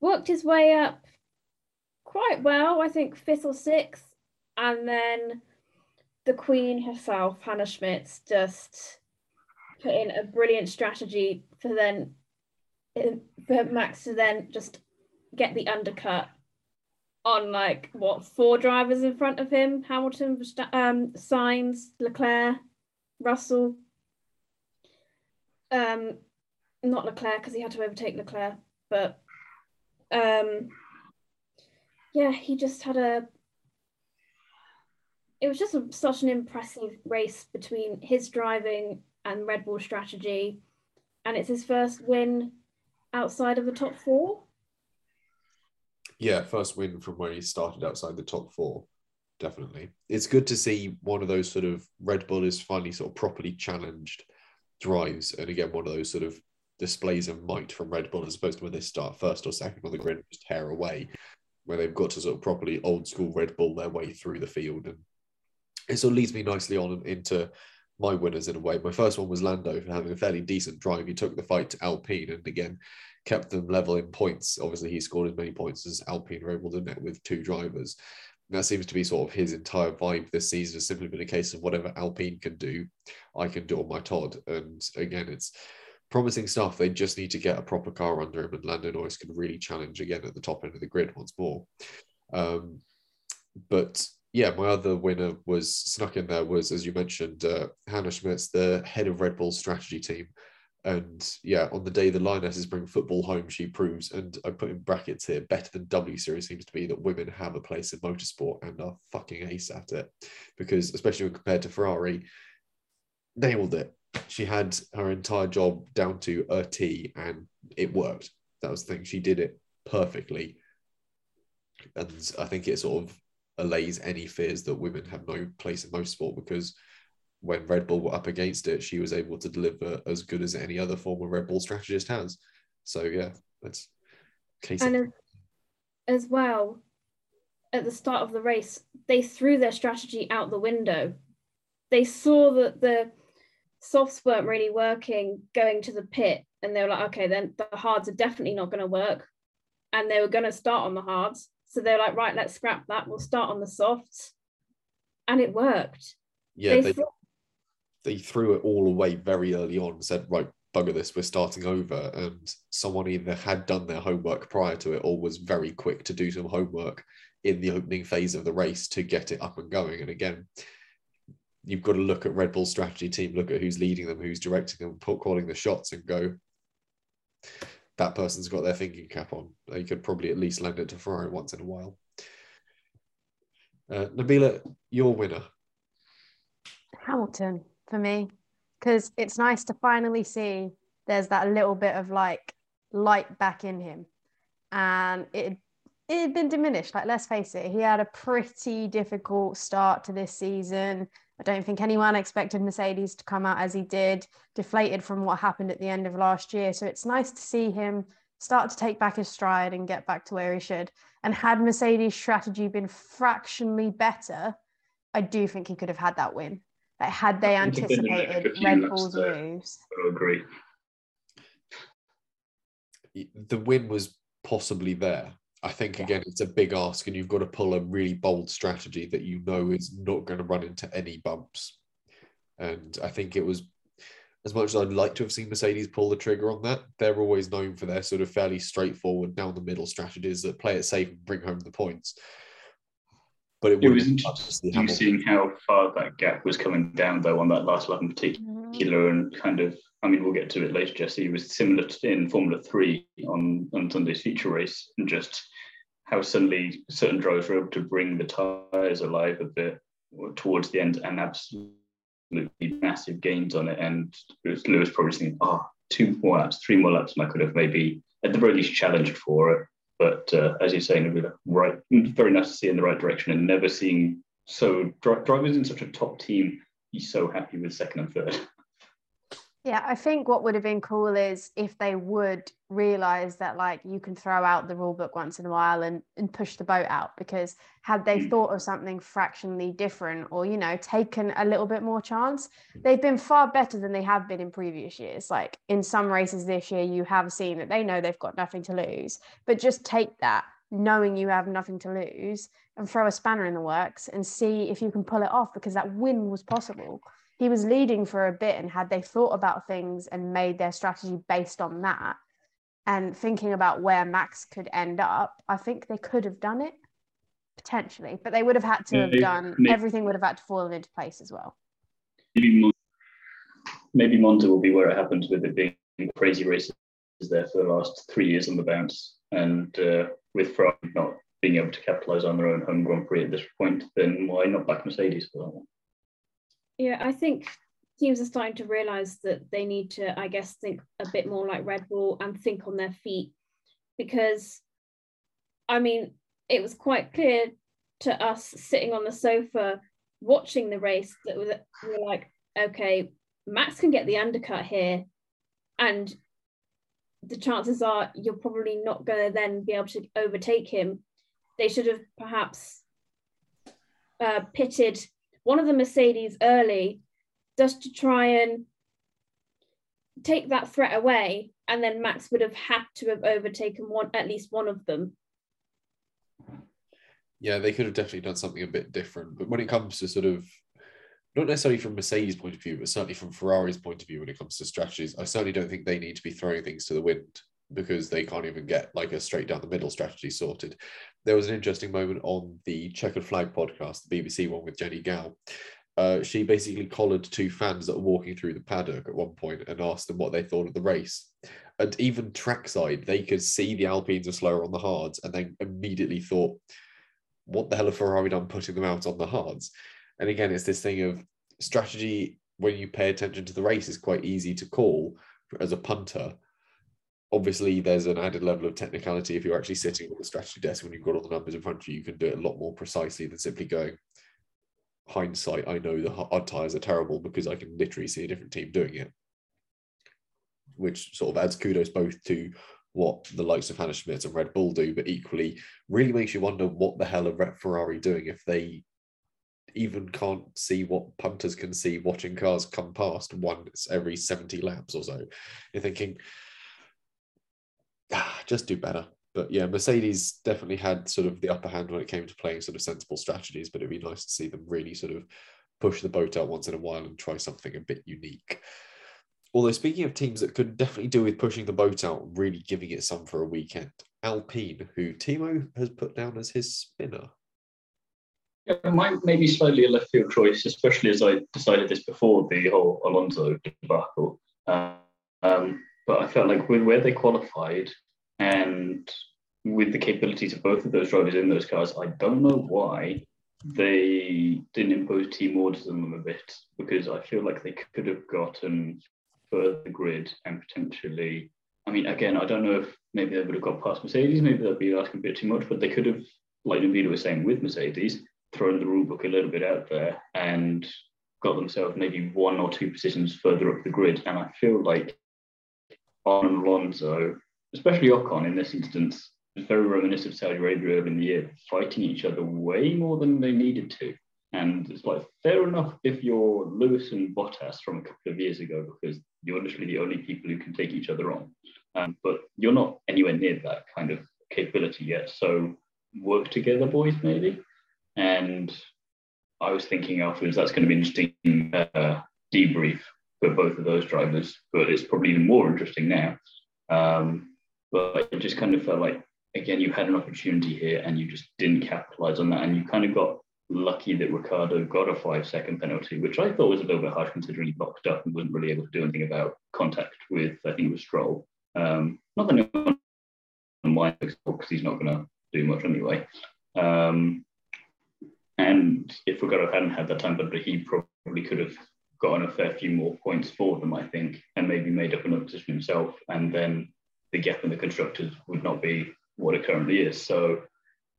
Speaker 5: Worked his way up quite well. I think fifth or sixth, and then the queen herself, Hannah Schmitz, just put in a brilliant strategy for then for Max to then just get the undercut on like what four drivers in front of him: Hamilton, um, Sainz, Leclerc, Russell. Um, not Leclerc because he had to overtake Leclerc, but um, yeah, he just had a. It was just such an impressive race between his driving and Red Bull strategy, and it's his first win outside of the top four.
Speaker 4: Yeah, first win from where he started outside the top four. Definitely. It's good to see one of those sort of Red Bull is finally sort of properly challenged drives. And again, one of those sort of displays of might from Red Bull as opposed to when they start first or second on the grid, just tear away, where they've got to sort of properly old school Red Bull their way through the field. And it sort of leads me nicely on into my winners in a way. My first one was Lando for having a fairly decent drive. He took the fight to Alpine and again kept them level in points. Obviously, he scored as many points as Alpine were able to net with two drivers. That seems to be sort of his entire vibe this season. Has simply been a case of whatever Alpine can do, I can do on my Todd. And again, it's promising stuff. They just need to get a proper car under him, and Lando Norris can really challenge again at the top end of the grid once more. Um, but yeah, my other winner was snuck in there was, as you mentioned, uh, Hannah Schmitz, the head of Red Bull's strategy team. And yeah, on the day the Lionesses bring football home, she proves, and I put in brackets here, better than W Series seems to be that women have a place in motorsport and are fucking ace at it. Because especially when compared to Ferrari, nailed it. She had her entire job down to a T and it worked. That was the thing. She did it perfectly. And I think it sort of allays any fears that women have no place in motorsport because when Red Bull were up against it, she was able to deliver as good as any other former Red Bull strategist has. So yeah, that's case.
Speaker 5: And as, as well, at the start of the race, they threw their strategy out the window. They saw that the softs weren't really working going to the pit, and they were like, okay, then the hards are definitely not going to work. And they were going to start on the hards. So they're like, right, let's scrap that. We'll start on the softs. And it worked.
Speaker 4: Yeah,
Speaker 5: They
Speaker 4: they,
Speaker 5: thought-
Speaker 4: they threw it all away very early on and said, right, bugger this, we're starting over. And someone either had done their homework prior to it or was very quick to do some homework in the opening phase of the race to get it up and going. And again, you've got to look at Red Bull's strategy team, look at who's leading them, who's directing them, calling the shots, and go, that person's got their thinking cap on. They could probably at least lend it to Ferrari once in a while. Uh, Nabila, your winner.
Speaker 7: Hamilton for me because it's nice to finally see there's that little bit of like light back in him and it it had been diminished like let's face it he had a pretty difficult start to this season i don't think anyone expected mercedes to come out as he did deflated from what happened at the end of last year so it's nice to see him start to take back his stride and get back to where he should and had mercedes strategy been fractionally better i do think he could have had that win like had they
Speaker 6: I think it's been an
Speaker 7: anticipated Red Bull's moves.
Speaker 6: I agree.
Speaker 4: the win was possibly there. I think again it's a big ask, and you've got to pull a really bold strategy that you know is not going to run into any bumps. And I think it was as much as I'd like to have seen Mercedes pull the trigger on that, they're always known for their sort of fairly straightforward down the middle strategies that play it safe and bring home the points. But it
Speaker 6: It was interesting
Speaker 4: Hamilton.
Speaker 6: seeing how far that gap was coming down, though, on that last lap in mm-hmm. particular, and kind of. I mean, we'll get to it later, Jesse. It was similar to in Formula Three on on Sunday's feature race, and just how suddenly certain drivers were able to bring the tires alive a bit towards the end and absolutely massive gains on it. And Lewis probably thinking, "Oh, two more laps, three more laps, and I could have maybe at the very least challenged for it." But uh, as you say, Nabila, right, very nice to see in the right direction, and never seeing so dri- drivers in such a top team be so happy with second and third.
Speaker 7: Yeah, I think what would have been cool is if they would realize that like you can throw out the rule book once in a while and, and push the boat out because had they
Speaker 6: Mm.
Speaker 7: thought of something fractionally different or you know taken a little bit more chance they've been far better than they have been in previous years. Like in some races this year you have seen that they know they've got nothing to lose but just take that knowing you have nothing to lose and throw a spanner in the works and see if you can pull it off because that win was possible he was leading for a bit and had they thought about things and made their strategy based on that and thinking about where max could end up i think they could have done it potentially but they would have had to have done everything would have had to fall into place as well
Speaker 6: maybe Mon- maybe Monza will be where it happens with it being crazy races there for the last three years on the bounce, and uh, with Ferrari not being able to capitalise on their own home Grand Prix at this point, then why not back Mercedes for that one?
Speaker 5: Yeah, I think teams are starting to realize that they need to, I guess, think a bit more like Red Bull and think on their feet. Because, I mean, it was quite clear to us sitting on the sofa watching the race that we we were like, okay, Max can get the undercut here. And the chances are you're probably not going to then be able to overtake him. They should have perhaps uh, pitted one of the Mercedes early just to try and take that threat away. And then Max would have had to have overtaken one, at least one of them.
Speaker 4: Yeah, they could have definitely done something a bit different. But when it comes to sort of not necessarily from Mercedes' point of view, but certainly from Ferrari's point of view when it comes to strategies, I certainly don't think they need to be throwing things to the wind because they can't even get like a straight down the middle strategy sorted. There was an interesting moment on the Checkered Flag podcast, the BBC one with Jenny Gow. Uh, she basically collared two fans that were walking through the paddock at one point and asked them what they thought of the race. And even trackside, they could see the Alpines are slower on the hards and then immediately thought, what the hell have Ferrari done putting them out on the hards? And again, it's this thing of strategy when you pay attention to the race is quite easy to call as a punter. Obviously, there's an added level of technicality if you're actually sitting at the strategy desk when you've got all the numbers in front of you. You can do it a lot more precisely than simply going, hindsight, I know the hard tires are terrible because I can literally see a different team doing it. Which sort of adds kudos both to what the likes of Hannah Schmitz and Red Bull do, but equally really makes you wonder what the hell are Red Ferrari doing if they even can't see what punters can see watching cars come past once every 70 laps or so. You're thinking, just do better. But yeah, Mercedes definitely had sort of the upper hand when it came to playing sort of sensible strategies, but it'd be nice to see them really sort of push the boat out once in a while and try something a bit unique. Although speaking of teams that could definitely do with pushing the boat out, really giving it some for a weekend, Alpine, who Thiemo has put down as his spinner.
Speaker 6: Yeah, mine may be slightly a left field choice, especially as I decided this before the whole Alonso debacle. Uh, um, but I felt like with where they qualified and with the capabilities of both of those drivers in those cars, I don't know why they didn't impose team orders on them a bit because I feel like they could have gotten further grid and potentially. I mean, again, I don't know if maybe they would have got past Mercedes, maybe they'd be asking a bit too much, but they could have, like Nabila was saying with Mercedes, thrown the rule book a little bit out there and got themselves maybe one or two positions further up the grid. And I feel like on Alonso, especially Ocon in this instance, was very reminiscent of Saudi Arabia early in the year, fighting each other way more than they needed to. And it's like fair enough if you're Lewis and Bottas from a couple of years ago, because you're literally the only people who can take each other on. Um, but you're not anywhere near that kind of capability yet. So work together, boys, maybe. And I was thinking afterwards that's going to be an interesting uh, debrief for both of those drivers, but it's probably even more interesting now. Um, but it just kind of felt like, again, you had an opportunity here and you just didn't capitalize on that. And you kind of got lucky that Ricciardo got a five second penalty, which I thought was a little bit harsh considering he boxed up and wasn't really able to do anything about contact with, I think it was Stroll. Um, not that anyone mind because he's not going to do much anyway. Um, and if Ricciardo hadn't had that time, but he probably could have gotten a fair few more points for them, I think, and maybe made up another position himself. And then the gap in the constructors would not be what it currently is. So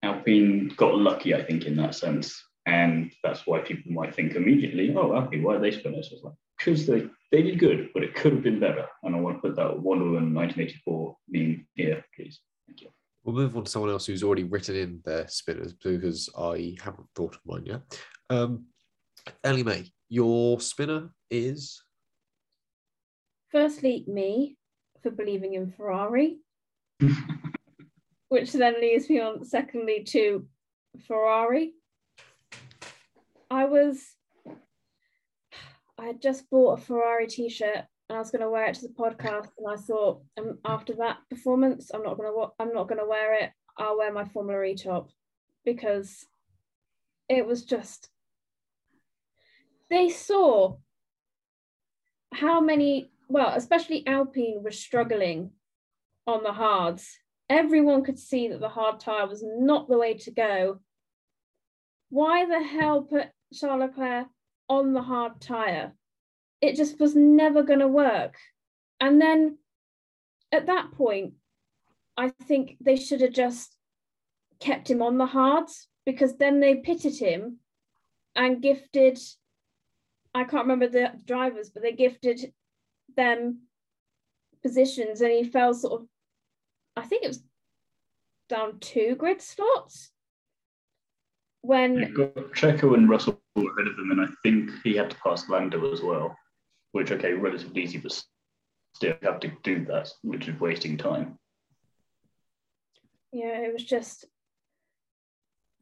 Speaker 6: Alpine got lucky, I think, in that sense. And that's why people might think immediately, oh, Alpine, why are they spinners? It's like, because they, they did good, but it could have been better. And I want to put that Wonder Woman 1984 meme here, please. Thank you.
Speaker 4: We'll move on to someone else who's already written in their spinners because I haven't thought of mine yet. Um, Ellie May, your spinner is?
Speaker 5: Firstly, me for believing in Ferrari. which then leads me on secondly to Ferrari. I was I had just bought a Ferrari t-shirt and I was going to wear it to the podcast and I thought um, after that performance I'm not going to I'm not going to wear it I'll wear my Formula E top because it was just they saw how many well especially Alpine was struggling on the hards everyone could see that the hard tire was not the way to go. Why the hell put Charles Leclerc on the hard tire? It just was never going to work. And then at that point, I think they should have just kept him on the hards because then they pitted him and gifted, I can't remember the drivers, but they gifted them positions and he fell sort of I think it was down two grid slots. When
Speaker 6: You've got Checo and Russell were ahead of them, and I think he had to pass Lando as well, which okay, relatively easy, but still have to do that, which is wasting time.
Speaker 5: Yeah, it was just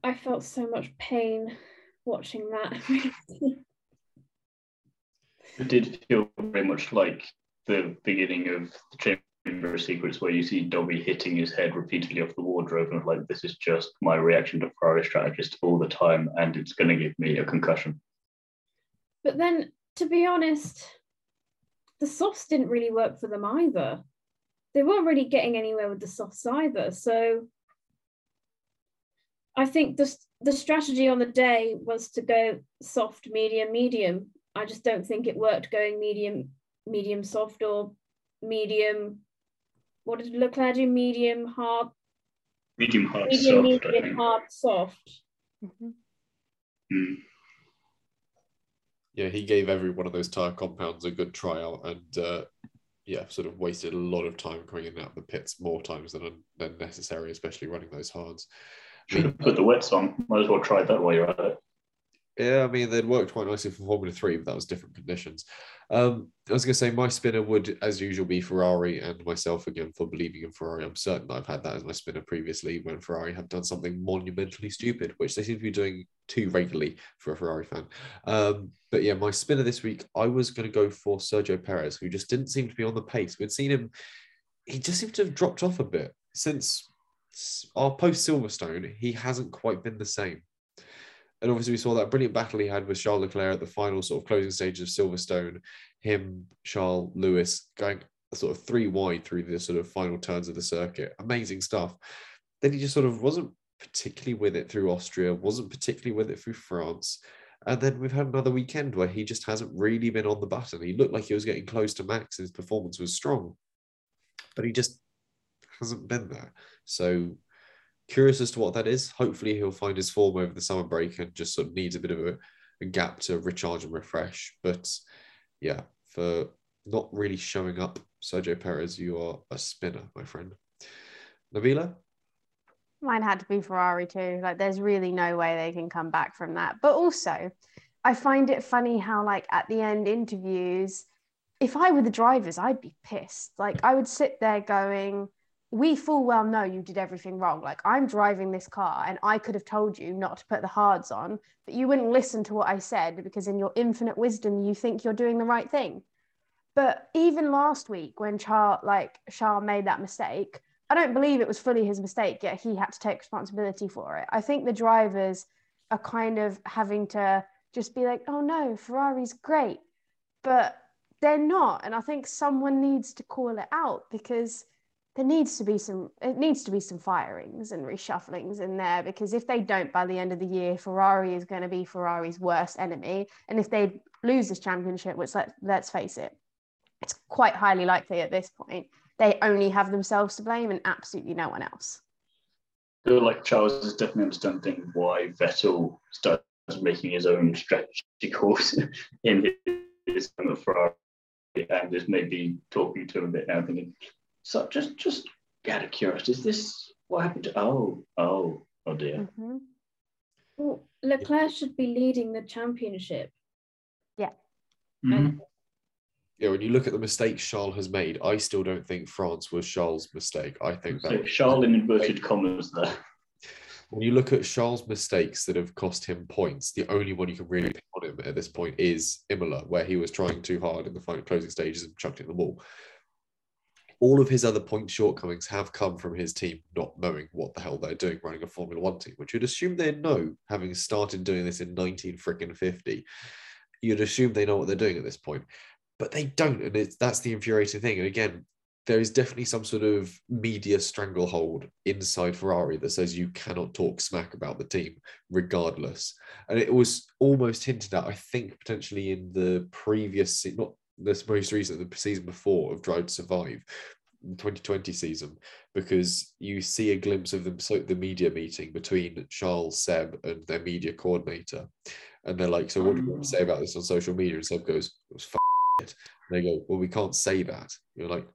Speaker 5: I felt so much pain watching that.
Speaker 6: it did feel very much like the beginning of the Chamber of Secrets where you see Dobby hitting his head repeatedly off the wardrobe and like this is just my reaction to Ferrari strategist all the time and it's going to give me a concussion.
Speaker 5: But then, to be honest, the softs didn't really work for them either. They weren't really getting anywhere with the softs either. So I think the, the strategy on the day was to go soft, medium, medium. I just don't think it worked going medium, medium soft or medium what did Leclerc do? Medium, hard.
Speaker 6: Medium, hard,
Speaker 5: medium,
Speaker 6: soft.
Speaker 5: Medium, hard, soft.
Speaker 7: Mm-hmm.
Speaker 6: Mm.
Speaker 4: Yeah, he gave every one of those tire compounds a good tryout, and uh, yeah, sort of wasted a lot of time coming in and out of the pits more times than than necessary, especially running those hards.
Speaker 6: Should have put the wets on. Might as well try that while you're at it.
Speaker 4: Yeah, I mean, they'd worked quite nicely for Formula Three, but that was different conditions. Um, I was going to say my spinner would, as usual, be Ferrari and myself again for believing in Ferrari. I'm certain I've had that as my spinner previously when Ferrari have done something monumentally stupid, which they seem to be doing too regularly for a Ferrari fan. Um, but yeah, my spinner this week, I was going to go for Sergio Perez, who just didn't seem to be on the pace. We'd seen him, he just seemed to have dropped off a bit since our post Silverstone. He hasn't quite been the same. And obviously, we saw that brilliant battle he had with Charles Leclerc at the final sort of closing stages of Silverstone. Him, Charles, Lewis going sort of three wide through the sort of final turns of the circuit. Amazing stuff. Then he just sort of wasn't particularly with it through Austria, wasn't particularly with it through France. And then we've had another weekend where he just hasn't really been on the button. He looked like he was getting close to max, and his performance was strong, but he just hasn't been there. So curious as to what that is. Hopefully, he'll find his form over the summer break and just sort of needs a bit of a, a gap to recharge and refresh. But yeah, for not really showing up, Sergio Perez, you are a spinner, my friend. Nabila?
Speaker 7: Mine had to be Ferrari too. Like, there's really no way they can come back from that. But also, I find it funny how, like, at the end interviews, if I were the drivers, I'd be pissed. Like, I would sit there going, we full well know you did everything wrong. Like, I'm driving this car and I could have told you not to put the hards on, but you wouldn't listen to what I said because, in your infinite wisdom, you think you're doing the right thing. But even last week, when Char like Char made that mistake, I don't believe it was fully his mistake, yet he had to take responsibility for it. I think the drivers are kind of having to just be like, oh no, Ferrari's great, but they're not. And I think someone needs to call it out because there needs to be some it needs to be some firings and reshufflings in there because if they don't by the end of the year ferrari is going to be ferrari's worst enemy. And if they lose this championship which let, let's face it it's quite highly likely at this point they only have themselves to blame and absolutely no one else.
Speaker 6: I feel like Charles is definitely understanding why Vettel started making his own strategy calls in his at Ferrari and is maybe talking to him a bit now, thinking, so just just out of curiosity, is this what happened to oh, oh, oh dear.
Speaker 7: Mhm.
Speaker 5: Well, Leclerc should be leading the championship.
Speaker 6: Mhm.
Speaker 4: Yeah, when you look at the mistakes Charles has made, I still don't think France was Charles' mistake. I think that
Speaker 6: So Charles in inverted commas there.
Speaker 4: when you look at Charles' mistakes that have cost him points, the only one you can really pick on him at this point is Imola, where he was trying too hard in the final closing stages and chucked it in the wall. All of his other point shortcomings have come from his team not knowing what the hell they're doing running a Formula One team, which you'd assume they'd know, having started doing this in 19 freaking 50. You'd assume they know what they're doing at this point, but they don't, and it's that's the infuriating thing. And again, there is definitely some sort of media stranglehold inside Ferrari that says you cannot talk smack about the team regardless. And it was almost hinted at, I think, potentially in the previous, not this most recent, the season before of Drive to Survive, the 2020 season, because you see a glimpse of them, so the media meeting between Charles, Seb, and their media coordinator. And they're like, So what do you want to oh. say about this on social media? And Seb goes, It was f- it. And they go, Well, we can't say that. You're like,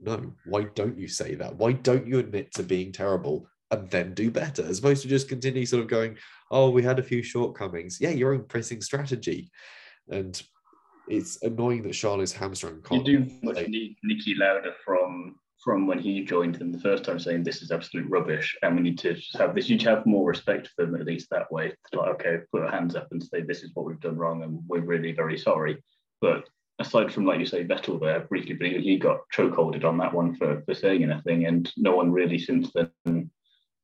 Speaker 4: no, why don't you say that? Why don't you admit to being terrible and then do better, as opposed to just continue sort of going, oh, we had a few shortcomings. Yeah, your own pressing strategy. And it's annoying that Charlotte's hamstrung
Speaker 6: You do much need Niki Lauda from from when he joined them the first time saying this is absolute rubbish and we need to just have this you need to have more respect for them at least that way. Like okay put our hands up and say this is what we've done wrong and we're really very sorry. But aside from like you say Vettel there briefly but he he got chokeholded on that one for, for saying anything and no one really since then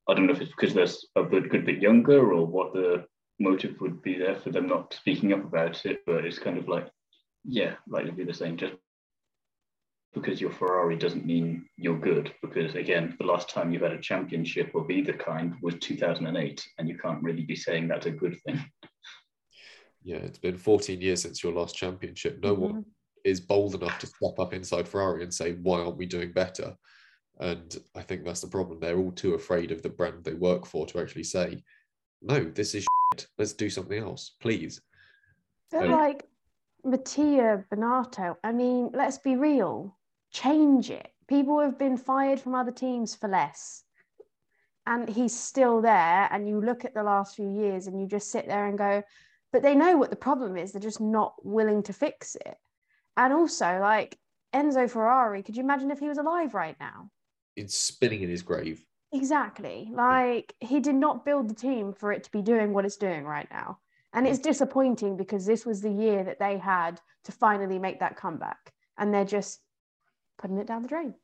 Speaker 6: I don't know if it's because they're a good, good bit younger or what the motive would be there for them not speaking up about it but it's kind of like yeah like it'd be the same just because you're Ferrari doesn't mean you're good. Because again, the last time you've had a championship of either kind was 2008, and you can't really be saying that's a good thing.
Speaker 4: Yeah, it's been 14 years since your last championship. No one mm-hmm. is bold enough to step up inside Ferrari and say, why aren't we doing better? And I think that's the problem. They're all too afraid of the brand they work for to actually say, no, this is shit. Let's do something else, please.
Speaker 7: I feel
Speaker 4: Yeah.
Speaker 7: like Mattia Binotto. I mean, let's be real. Change it. People have been fired from other teams for less. And he's still there. And you look at the last few years and you just sit there and go, but they know what the problem is. They're just not willing to fix it. And also, like Enzo Ferrari, could you imagine if he was alive right now?
Speaker 4: It's spinning in his grave.
Speaker 7: Exactly. Like he did not build the team for it to be doing what it's doing right now. And it's disappointing because this was the year that they had to finally make that comeback. And they're just putting it down the drain.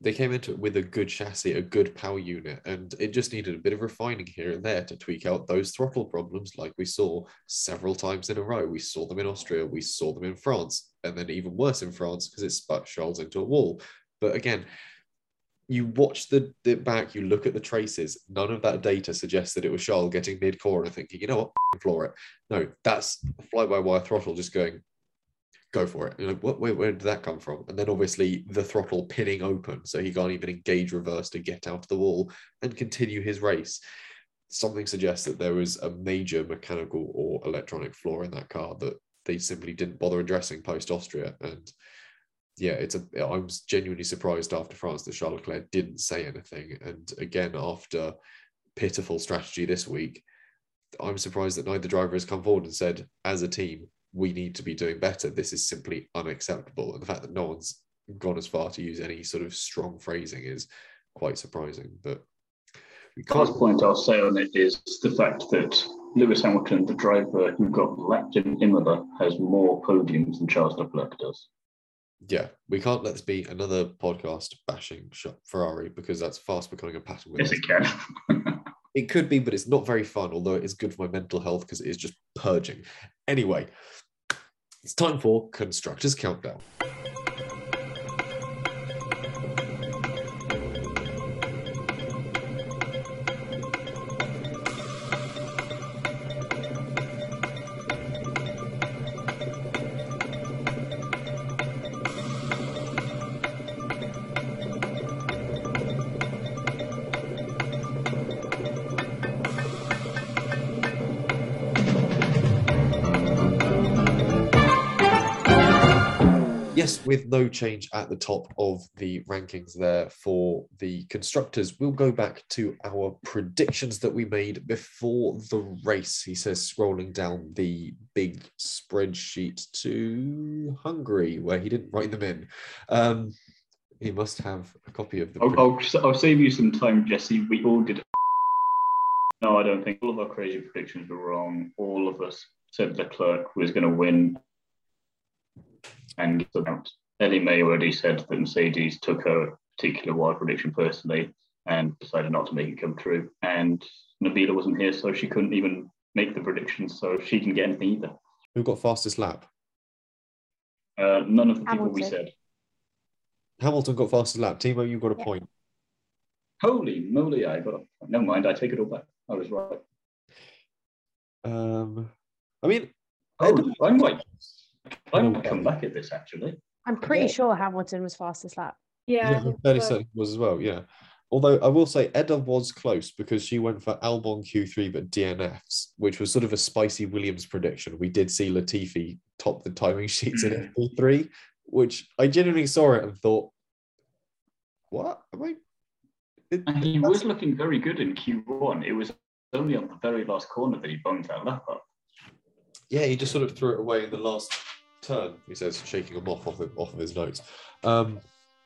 Speaker 4: They came into it with a good chassis, a good power unit, and it just needed a bit of refining here and there to tweak out those throttle problems, like we saw several times in a row. We saw them in Austria, we saw them in France, and then even worse in France because it spat Charles into a wall. But again, you watch the, the back, you look at the traces, none of that data suggests that it was Charles getting mid corner and thinking, you know what, floor it. No, that's fly by wire throttle just going, go for it. Like, what, where, where did that come from? And then obviously the throttle pinning open, so he can't even engage reverse to get out of the wall and continue his race. Something suggests that there was a major mechanical or electronic flaw in that car that they simply didn't bother addressing post Austria. And yeah, it's a. I'm genuinely surprised after France that Charles Leclerc didn't say anything. And again, after pitiful strategy this week, I'm surprised that neither driver has come forward and said, as a team, we need to be doing better. This is simply unacceptable. And the fact that no one's gone as far to use any sort of strong phrasing is quite surprising. But
Speaker 6: The last point I'll say on it is the fact that Lewis Hamilton, the driver who got lapped in Imola, has more podiums than Charles Leclerc does.
Speaker 4: Yeah, we can't let this be another podcast bashing Sh- Ferrari because that's fast becoming a pattern with
Speaker 6: Yes,
Speaker 4: us.
Speaker 6: it can.
Speaker 4: It could be, but it's not very fun, although it is good for my mental health because it is just purging. Anyway, it's time for Constructors Countdown. With no change at the top of the rankings there for the constructors. We'll go back to our predictions that we made before the race. He says, scrolling down the big spreadsheet to Hungary, where he didn't write them in. Um, he must have a copy of the.
Speaker 6: I'll, I'll, I'll save you some time, Jesse. We all did. No, I don't think all of our crazy predictions were wrong. All of us said Leclerc was going to win and get them out. Ellie May already said that Mercedes took a particular wild prediction personally and decided not to make it come true. And Nabila wasn't here, so she couldn't even make the prediction, so she didn't get anything either.
Speaker 4: Who got fastest lap?
Speaker 6: Uh, none of the people we said.
Speaker 4: Hamilton got fastest lap. Thiemo, you got a
Speaker 7: Yeah.
Speaker 4: point.
Speaker 6: Holy moly, I got. A point. Never mind, I take it all back. I was right.
Speaker 4: Um, I mean,
Speaker 6: Oh, I might. I
Speaker 4: Oh,
Speaker 6: might come back at this actually.
Speaker 7: I'm pretty
Speaker 4: Yeah.
Speaker 7: sure Hamilton was fastest lap.
Speaker 5: Yeah, I
Speaker 4: Yeah,
Speaker 5: think
Speaker 4: fairly
Speaker 5: so.
Speaker 4: certain was as well. Yeah. Although I will say Edda was close because she went for Albon Q3 but DNFs, which was sort of a spicy Williams prediction. We did see Latifi top the timing sheets in
Speaker 6: Mm.
Speaker 4: FP3, which I genuinely saw it and thought, what? Am I? It-
Speaker 6: And he
Speaker 4: that's-
Speaker 6: was looking very good in Q1. It was only on the very last corner that he bumped that lap up.
Speaker 4: yeah, he just sort of threw it away in the last turn. He says, shaking him off off of, off of his notes. Um,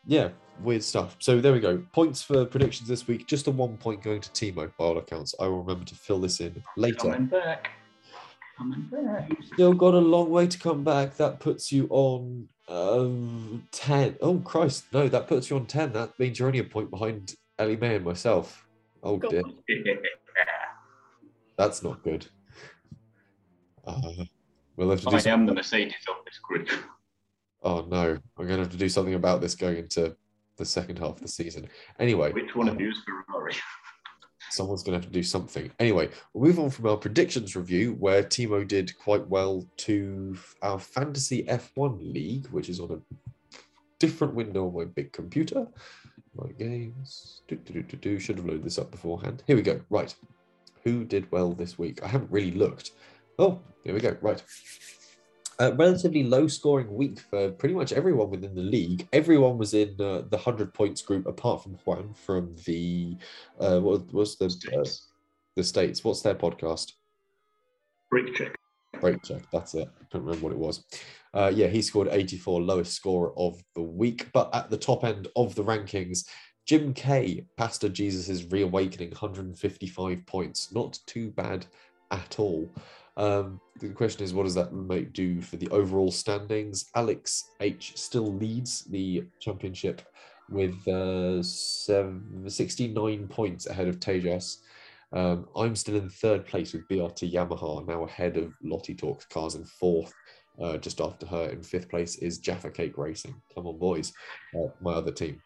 Speaker 4: yeah, weird stuff. So there we go. Points for predictions this week. Just a one point going to Thiemo by all accounts. I will remember to fill this in later.
Speaker 6: Coming back. Coming back.
Speaker 4: Still got a long way to come back. That puts you on um, 10. Oh, Christ. No, that puts you on 10. That means you're only a point behind Ellie May and myself. Oh, dear. That's not good. Uh, we'll have to
Speaker 6: I am the Mercedes of this group.
Speaker 4: Oh, no. I'm going to have to do something about this going into the second half of the season. Anyway,
Speaker 6: Which one of you is Ferrari?
Speaker 4: someone's going to have to do something. Anyway, we'll move on from our predictions review, where Thiemo did quite well to our Fantasy F1 League, which is on a different window on my big computer. My games. Do, do, do, do. Should have loaded this up beforehand. Here we go. Right. Who did well this week? I haven't really looked. Oh, here we go. Right. A relatively low scoring week for pretty much everyone within the league. Everyone was in uh, the 100 points group apart from Juan from the, uh, what was the, uh,
Speaker 6: States.
Speaker 4: the States. What's their podcast?
Speaker 6: Break check.
Speaker 4: Break check. That's it. I can't remember what it was. Uh, yeah, he scored 84, lowest score of the week. But at the top end of the rankings, Jim Kay, Pastor Jesus' reawakening, 155 points. Not too bad at all. Um, the question is, what does that make do for the overall standings? Alex H still leads the championship with uh, seven, 69 points ahead of Tejas. Um, I'm still in third place with BRT Yamaha, now ahead of Lottie Talks Cars in fourth. Uh, just after her in fifth place is Jaffa Cake Racing. Come on, boys, uh, my other team.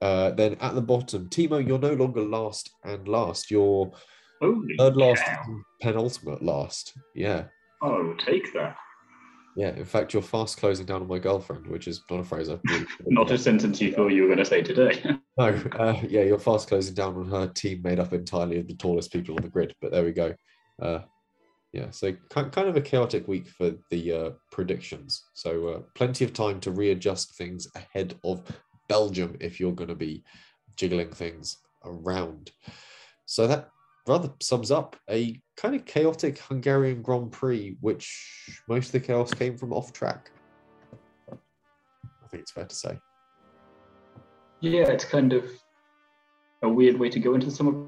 Speaker 4: Uh, then at the bottom, Thiemo, you're no longer last and last. You're
Speaker 6: Holy
Speaker 4: third last,
Speaker 6: cow.
Speaker 4: penultimate last. Yeah,
Speaker 6: Oh, take that.
Speaker 4: yeah. In fact, you're fast closing down on my girlfriend, which is not a phrase I've really
Speaker 6: Not a sentence you thought you were going to say today.
Speaker 4: No, uh, yeah, you're fast closing down on her team made up entirely of the tallest people on the grid. But there we go. Uh, yeah, so kind of a chaotic week for the uh, predictions. So uh, plenty of time to readjust things ahead of Belgium if you're going to be jiggling things around. So that rather sums up a kind of chaotic Hungarian Grand Prix, which most of the chaos came from off track. I think it's fair to say.
Speaker 6: Yeah, it's kind of a weird way to go into the summer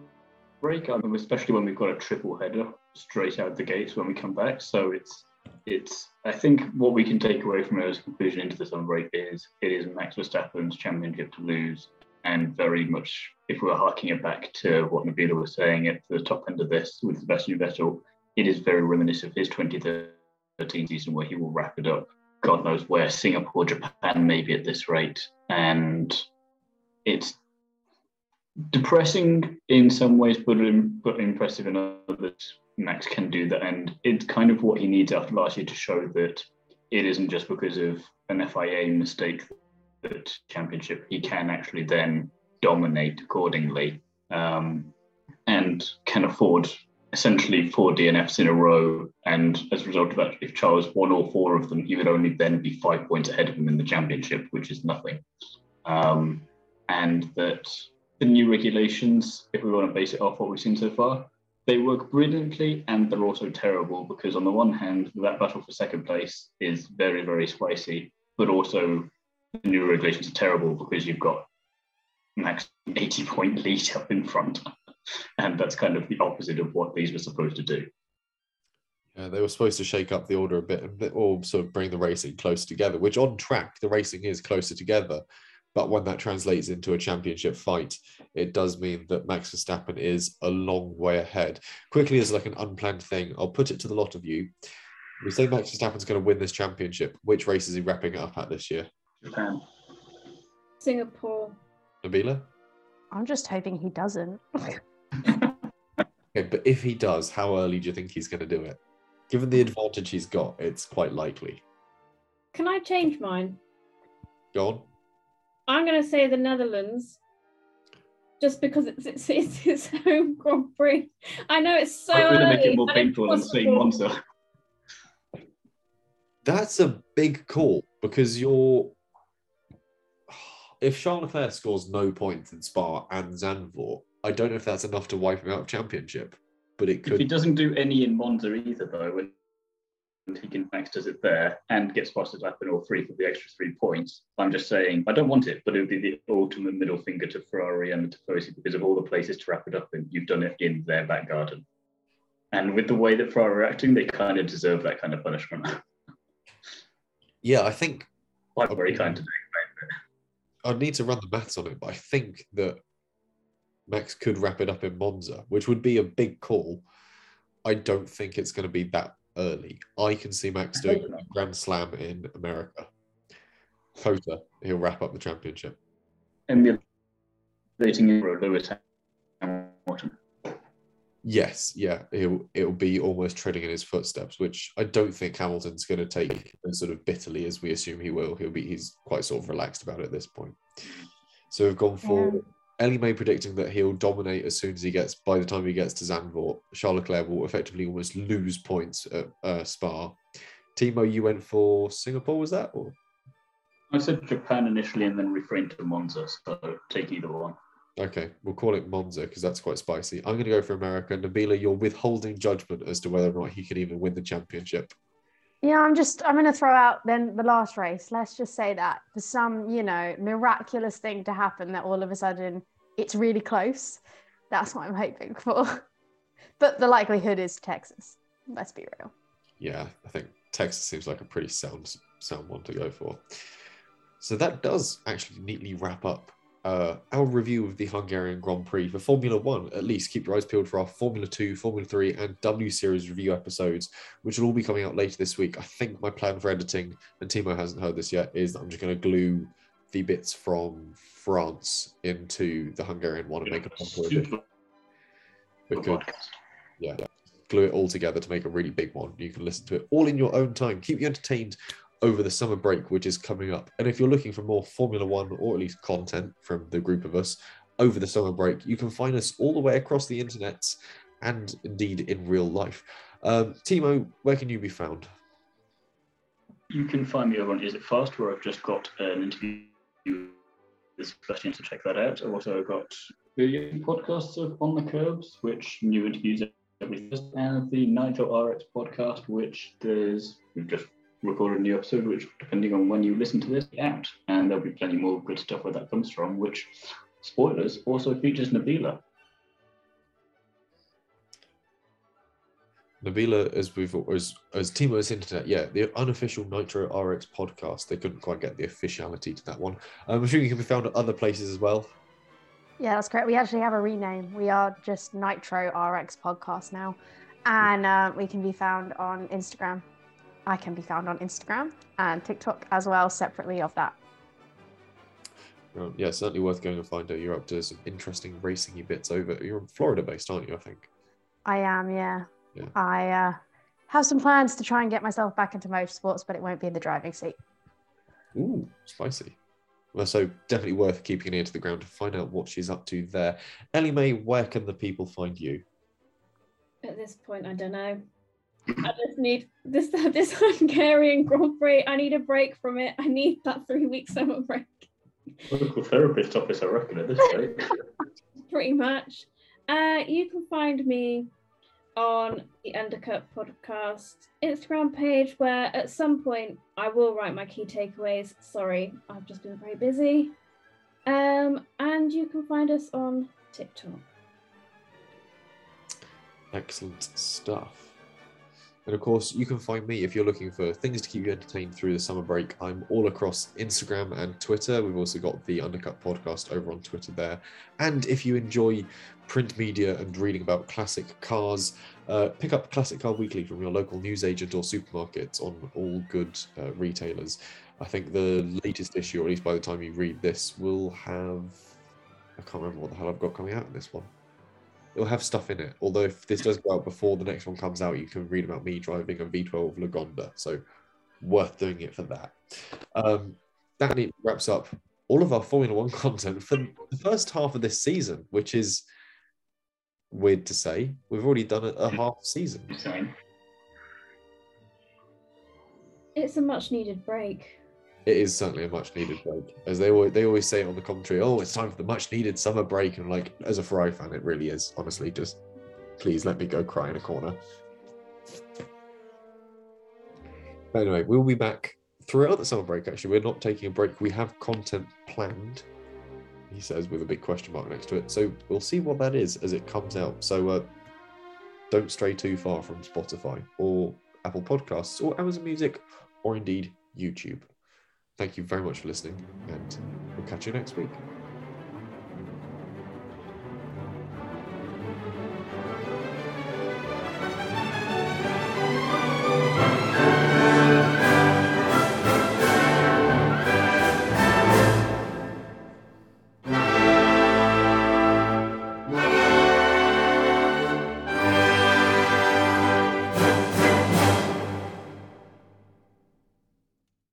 Speaker 6: break. I mean, especially when we've got a triple header straight out the gates when we come back. So it's it's. I think what we can take away from it as conclusion into the summer break is it is Max Verstappen's championship to lose, and very much if we were harking it back to what Nabila was saying at the top end of this with Sebastian Vettel, it is very reminiscent of his 2013 season where he will wrap it up. God knows where, Singapore, Japan, maybe at this rate, and it's depressing in some ways, but, but impressive in others. Max can do that, and it's kind of what he needs after last year to show that it isn't just because of an FIA mistake championship. He can actually then dominate accordingly, um, and can afford essentially four DNFs in a row. And as a result of that, if Charles won all four of them, he would only then be five points ahead of him in the championship, which is nothing. Um, and that the new regulations, if we want to base it off what we've seen so far, they work brilliantly and they're also terrible because on the one hand, that battle for second place is very, very spicy, but also new regulations are terrible because you've got max 80 point lead up in front. And that's kind of the opposite of what these were supposed to do.
Speaker 4: Yeah, they were supposed to shake up the order a bit or sort of bring the racing closer together, which on track, the racing is closer together. But when that translates into a championship fight, it does mean that Max Verstappen is a long way ahead. Quickly, as like an unplanned thing, I'll put it to the lot of you. We say Max Verstappen's going to win this championship. Which race is he wrapping it up at this year?
Speaker 6: Japan.
Speaker 5: Singapore.
Speaker 4: Nabila?
Speaker 7: I'm just hoping he doesn't.
Speaker 4: Okay, but if he does, how early do you think he's going to do it? Given the advantage he's got, it's quite likely.
Speaker 5: Can I change mine?
Speaker 4: Go on.
Speaker 5: I'm going to say the Netherlands, just because it's it's, it's his home Grand Prix. I know it's so
Speaker 6: I'm going to make it more painful than saying
Speaker 5: impossible.
Speaker 6: Monza.
Speaker 4: That's a big call because you're. If Charles Leclerc scores no points in Spa and Zandvoort, I don't know if that's enough to wipe him out of championship, but it could.
Speaker 6: If he doesn't do any in Monza either, though, and he can Max does it there and gets fastest lap in all three for the extra three points, I'm just saying I don't want it, but it would be the ultimate middle finger to Ferrari and to Tifosi because of all the places to wrap it up in. You've done it in their back garden, and with the way that Ferrari are acting, they kind of deserve that kind of punishment.
Speaker 4: Yeah, I think
Speaker 6: I'm very kind to do.
Speaker 4: I'd need to run the maths on it, but I think that Max could wrap it up in Monza, which would be a big call. I don't think it's going to be that early. I can see Max doing a Grand Slam in America. Cota, he'll wrap up the championship.
Speaker 6: Emulating Euro Lewis Hamilton.
Speaker 4: Yes, yeah, it'll it'll be almost treading in his footsteps, which I don't think Hamilton's going to take as sort of bitterly as we assume he will. He'll be he's quite sort of relaxed about it at this point. So we've gone for Ellie May predicting that he'll dominate as soon as he gets by the time he gets to Zandvoort. Charles Leclerc will effectively almost lose points at uh, Spa. Thiemo, you went for Singapore, was that? Or?
Speaker 6: I said Japan initially and then refrained to Monza, so take either one.
Speaker 4: Okay, we'll call it Monza because that's quite spicy. I'm going to go for America. Nabila, you're withholding judgment as to whether or not he can even win the championship.
Speaker 7: Yeah, I'm just I'm gonna throw out then the last race. Let's just say that for some, you know, miraculous thing to happen that all of a sudden it's really close. That's what I'm hoping for. But the likelihood is Texas. Let's be real.
Speaker 4: Yeah, I think Texas seems like a pretty sound sound one to go for. So that does actually neatly wrap up uh, our review of the Hungarian Grand Prix for Formula One. At least keep your eyes peeled for our Formula Two, Formula Three, and W Series review episodes, which will all be coming out later this week. I think my plan for editing, and Thiemo hasn't heard this yet, is that I'm just going to glue the bits from France into the Hungarian one and make a proper edition.
Speaker 6: Super
Speaker 4: Because
Speaker 6: podcast.
Speaker 4: yeah, glue it all together to make a really big one. You can listen to it all in your own time. Keep you entertained over the summer break, which is coming up. And if you're looking for more Formula One or at least content from the group of us over the summer break, you can find us all the way across the internet and indeed in real life. Um, Thiemo, where can you be found?
Speaker 6: You can find me over on Is It Fast, where I've just got an interview with Sebastian to check that out. I've also got video podcasts of On the Curbs, which new interviews every Thursday, and the Nitro RX podcast, which there's we've just recorded a new episode, which depending on when you listen to this, out, and there'll be plenty more good stuff where that comes from. Which spoilers also features Nabila.
Speaker 4: Nabila, as we've as as Thiemo's internet, yeah, the unofficial Nitro RX podcast. They couldn't quite get the officiality to that one. Um, I'm sure you can be found at other places as well.
Speaker 7: Yeah, that's correct. We actually have a rename. We are just Nitro RX Podcast now. And uh, we can be found on Instagram. I can be found on Instagram and TikTok as well, separately of that.
Speaker 4: Um, yeah, certainly worth going and find out. You're up to some interesting racingy bits over. You're Florida based, aren't you? I think.
Speaker 7: I am, yeah.
Speaker 4: Yeah.
Speaker 7: I uh, have some plans to try and get myself back into motorsports, but it won't be in the driving seat.
Speaker 4: Ooh, spicy. Well, so definitely worth keeping an ear to the ground to find out what she's up to there. Ellie Mae, where can the people find you?
Speaker 5: At this point, I don't know. I just need this this Hungarian Grand Prix. I need a break from it. I need that three week summer break,
Speaker 6: Local therapist office, I reckon, at this rate.
Speaker 5: pretty much. Uh, you can find me on the Undercut Podcast Instagram page, where at some point I will write my key takeaways. Sorry, I've just been very busy. Um, and you can find us on TikTok.
Speaker 4: Excellent stuff. And of course, you can find me if you're looking for things to keep you entertained through the summer break. I'm all across Instagram and Twitter. We've also got the Undercut podcast over on Twitter there. And if you enjoy print media and reading about classic cars, uh, pick up Classic Car Weekly from your local newsagent or supermarket on all good uh, retailers. I think the latest issue, or at least by the time you read this, will have. I can't remember what the hell I've got coming out in this one it'll have stuff in it. Although if this does go out before the next one comes out, you can read about me driving a V12 Lagonda. So worth doing it for that. Um, that neatly wraps up all of our Formula One content for the first half of this season, which is weird to say. We've already done a, a half season.
Speaker 5: It's a much needed break.
Speaker 4: It is certainly a much needed break, as they always, they always say on the commentary. Oh, it's time for the much needed summer break, and like as a Ferrari fan, it really is. Honestly, just please let me go cry in a corner. Anyway, we'll be back throughout the summer break. Actually, we're not taking a break. We have content planned. He says with a big question mark next to it. So we'll see what that is as it comes out. So uh, don't stray too far from Spotify or Apple Podcasts or Amazon Music or indeed YouTube. Thank you very much for listening, and we'll catch you next week.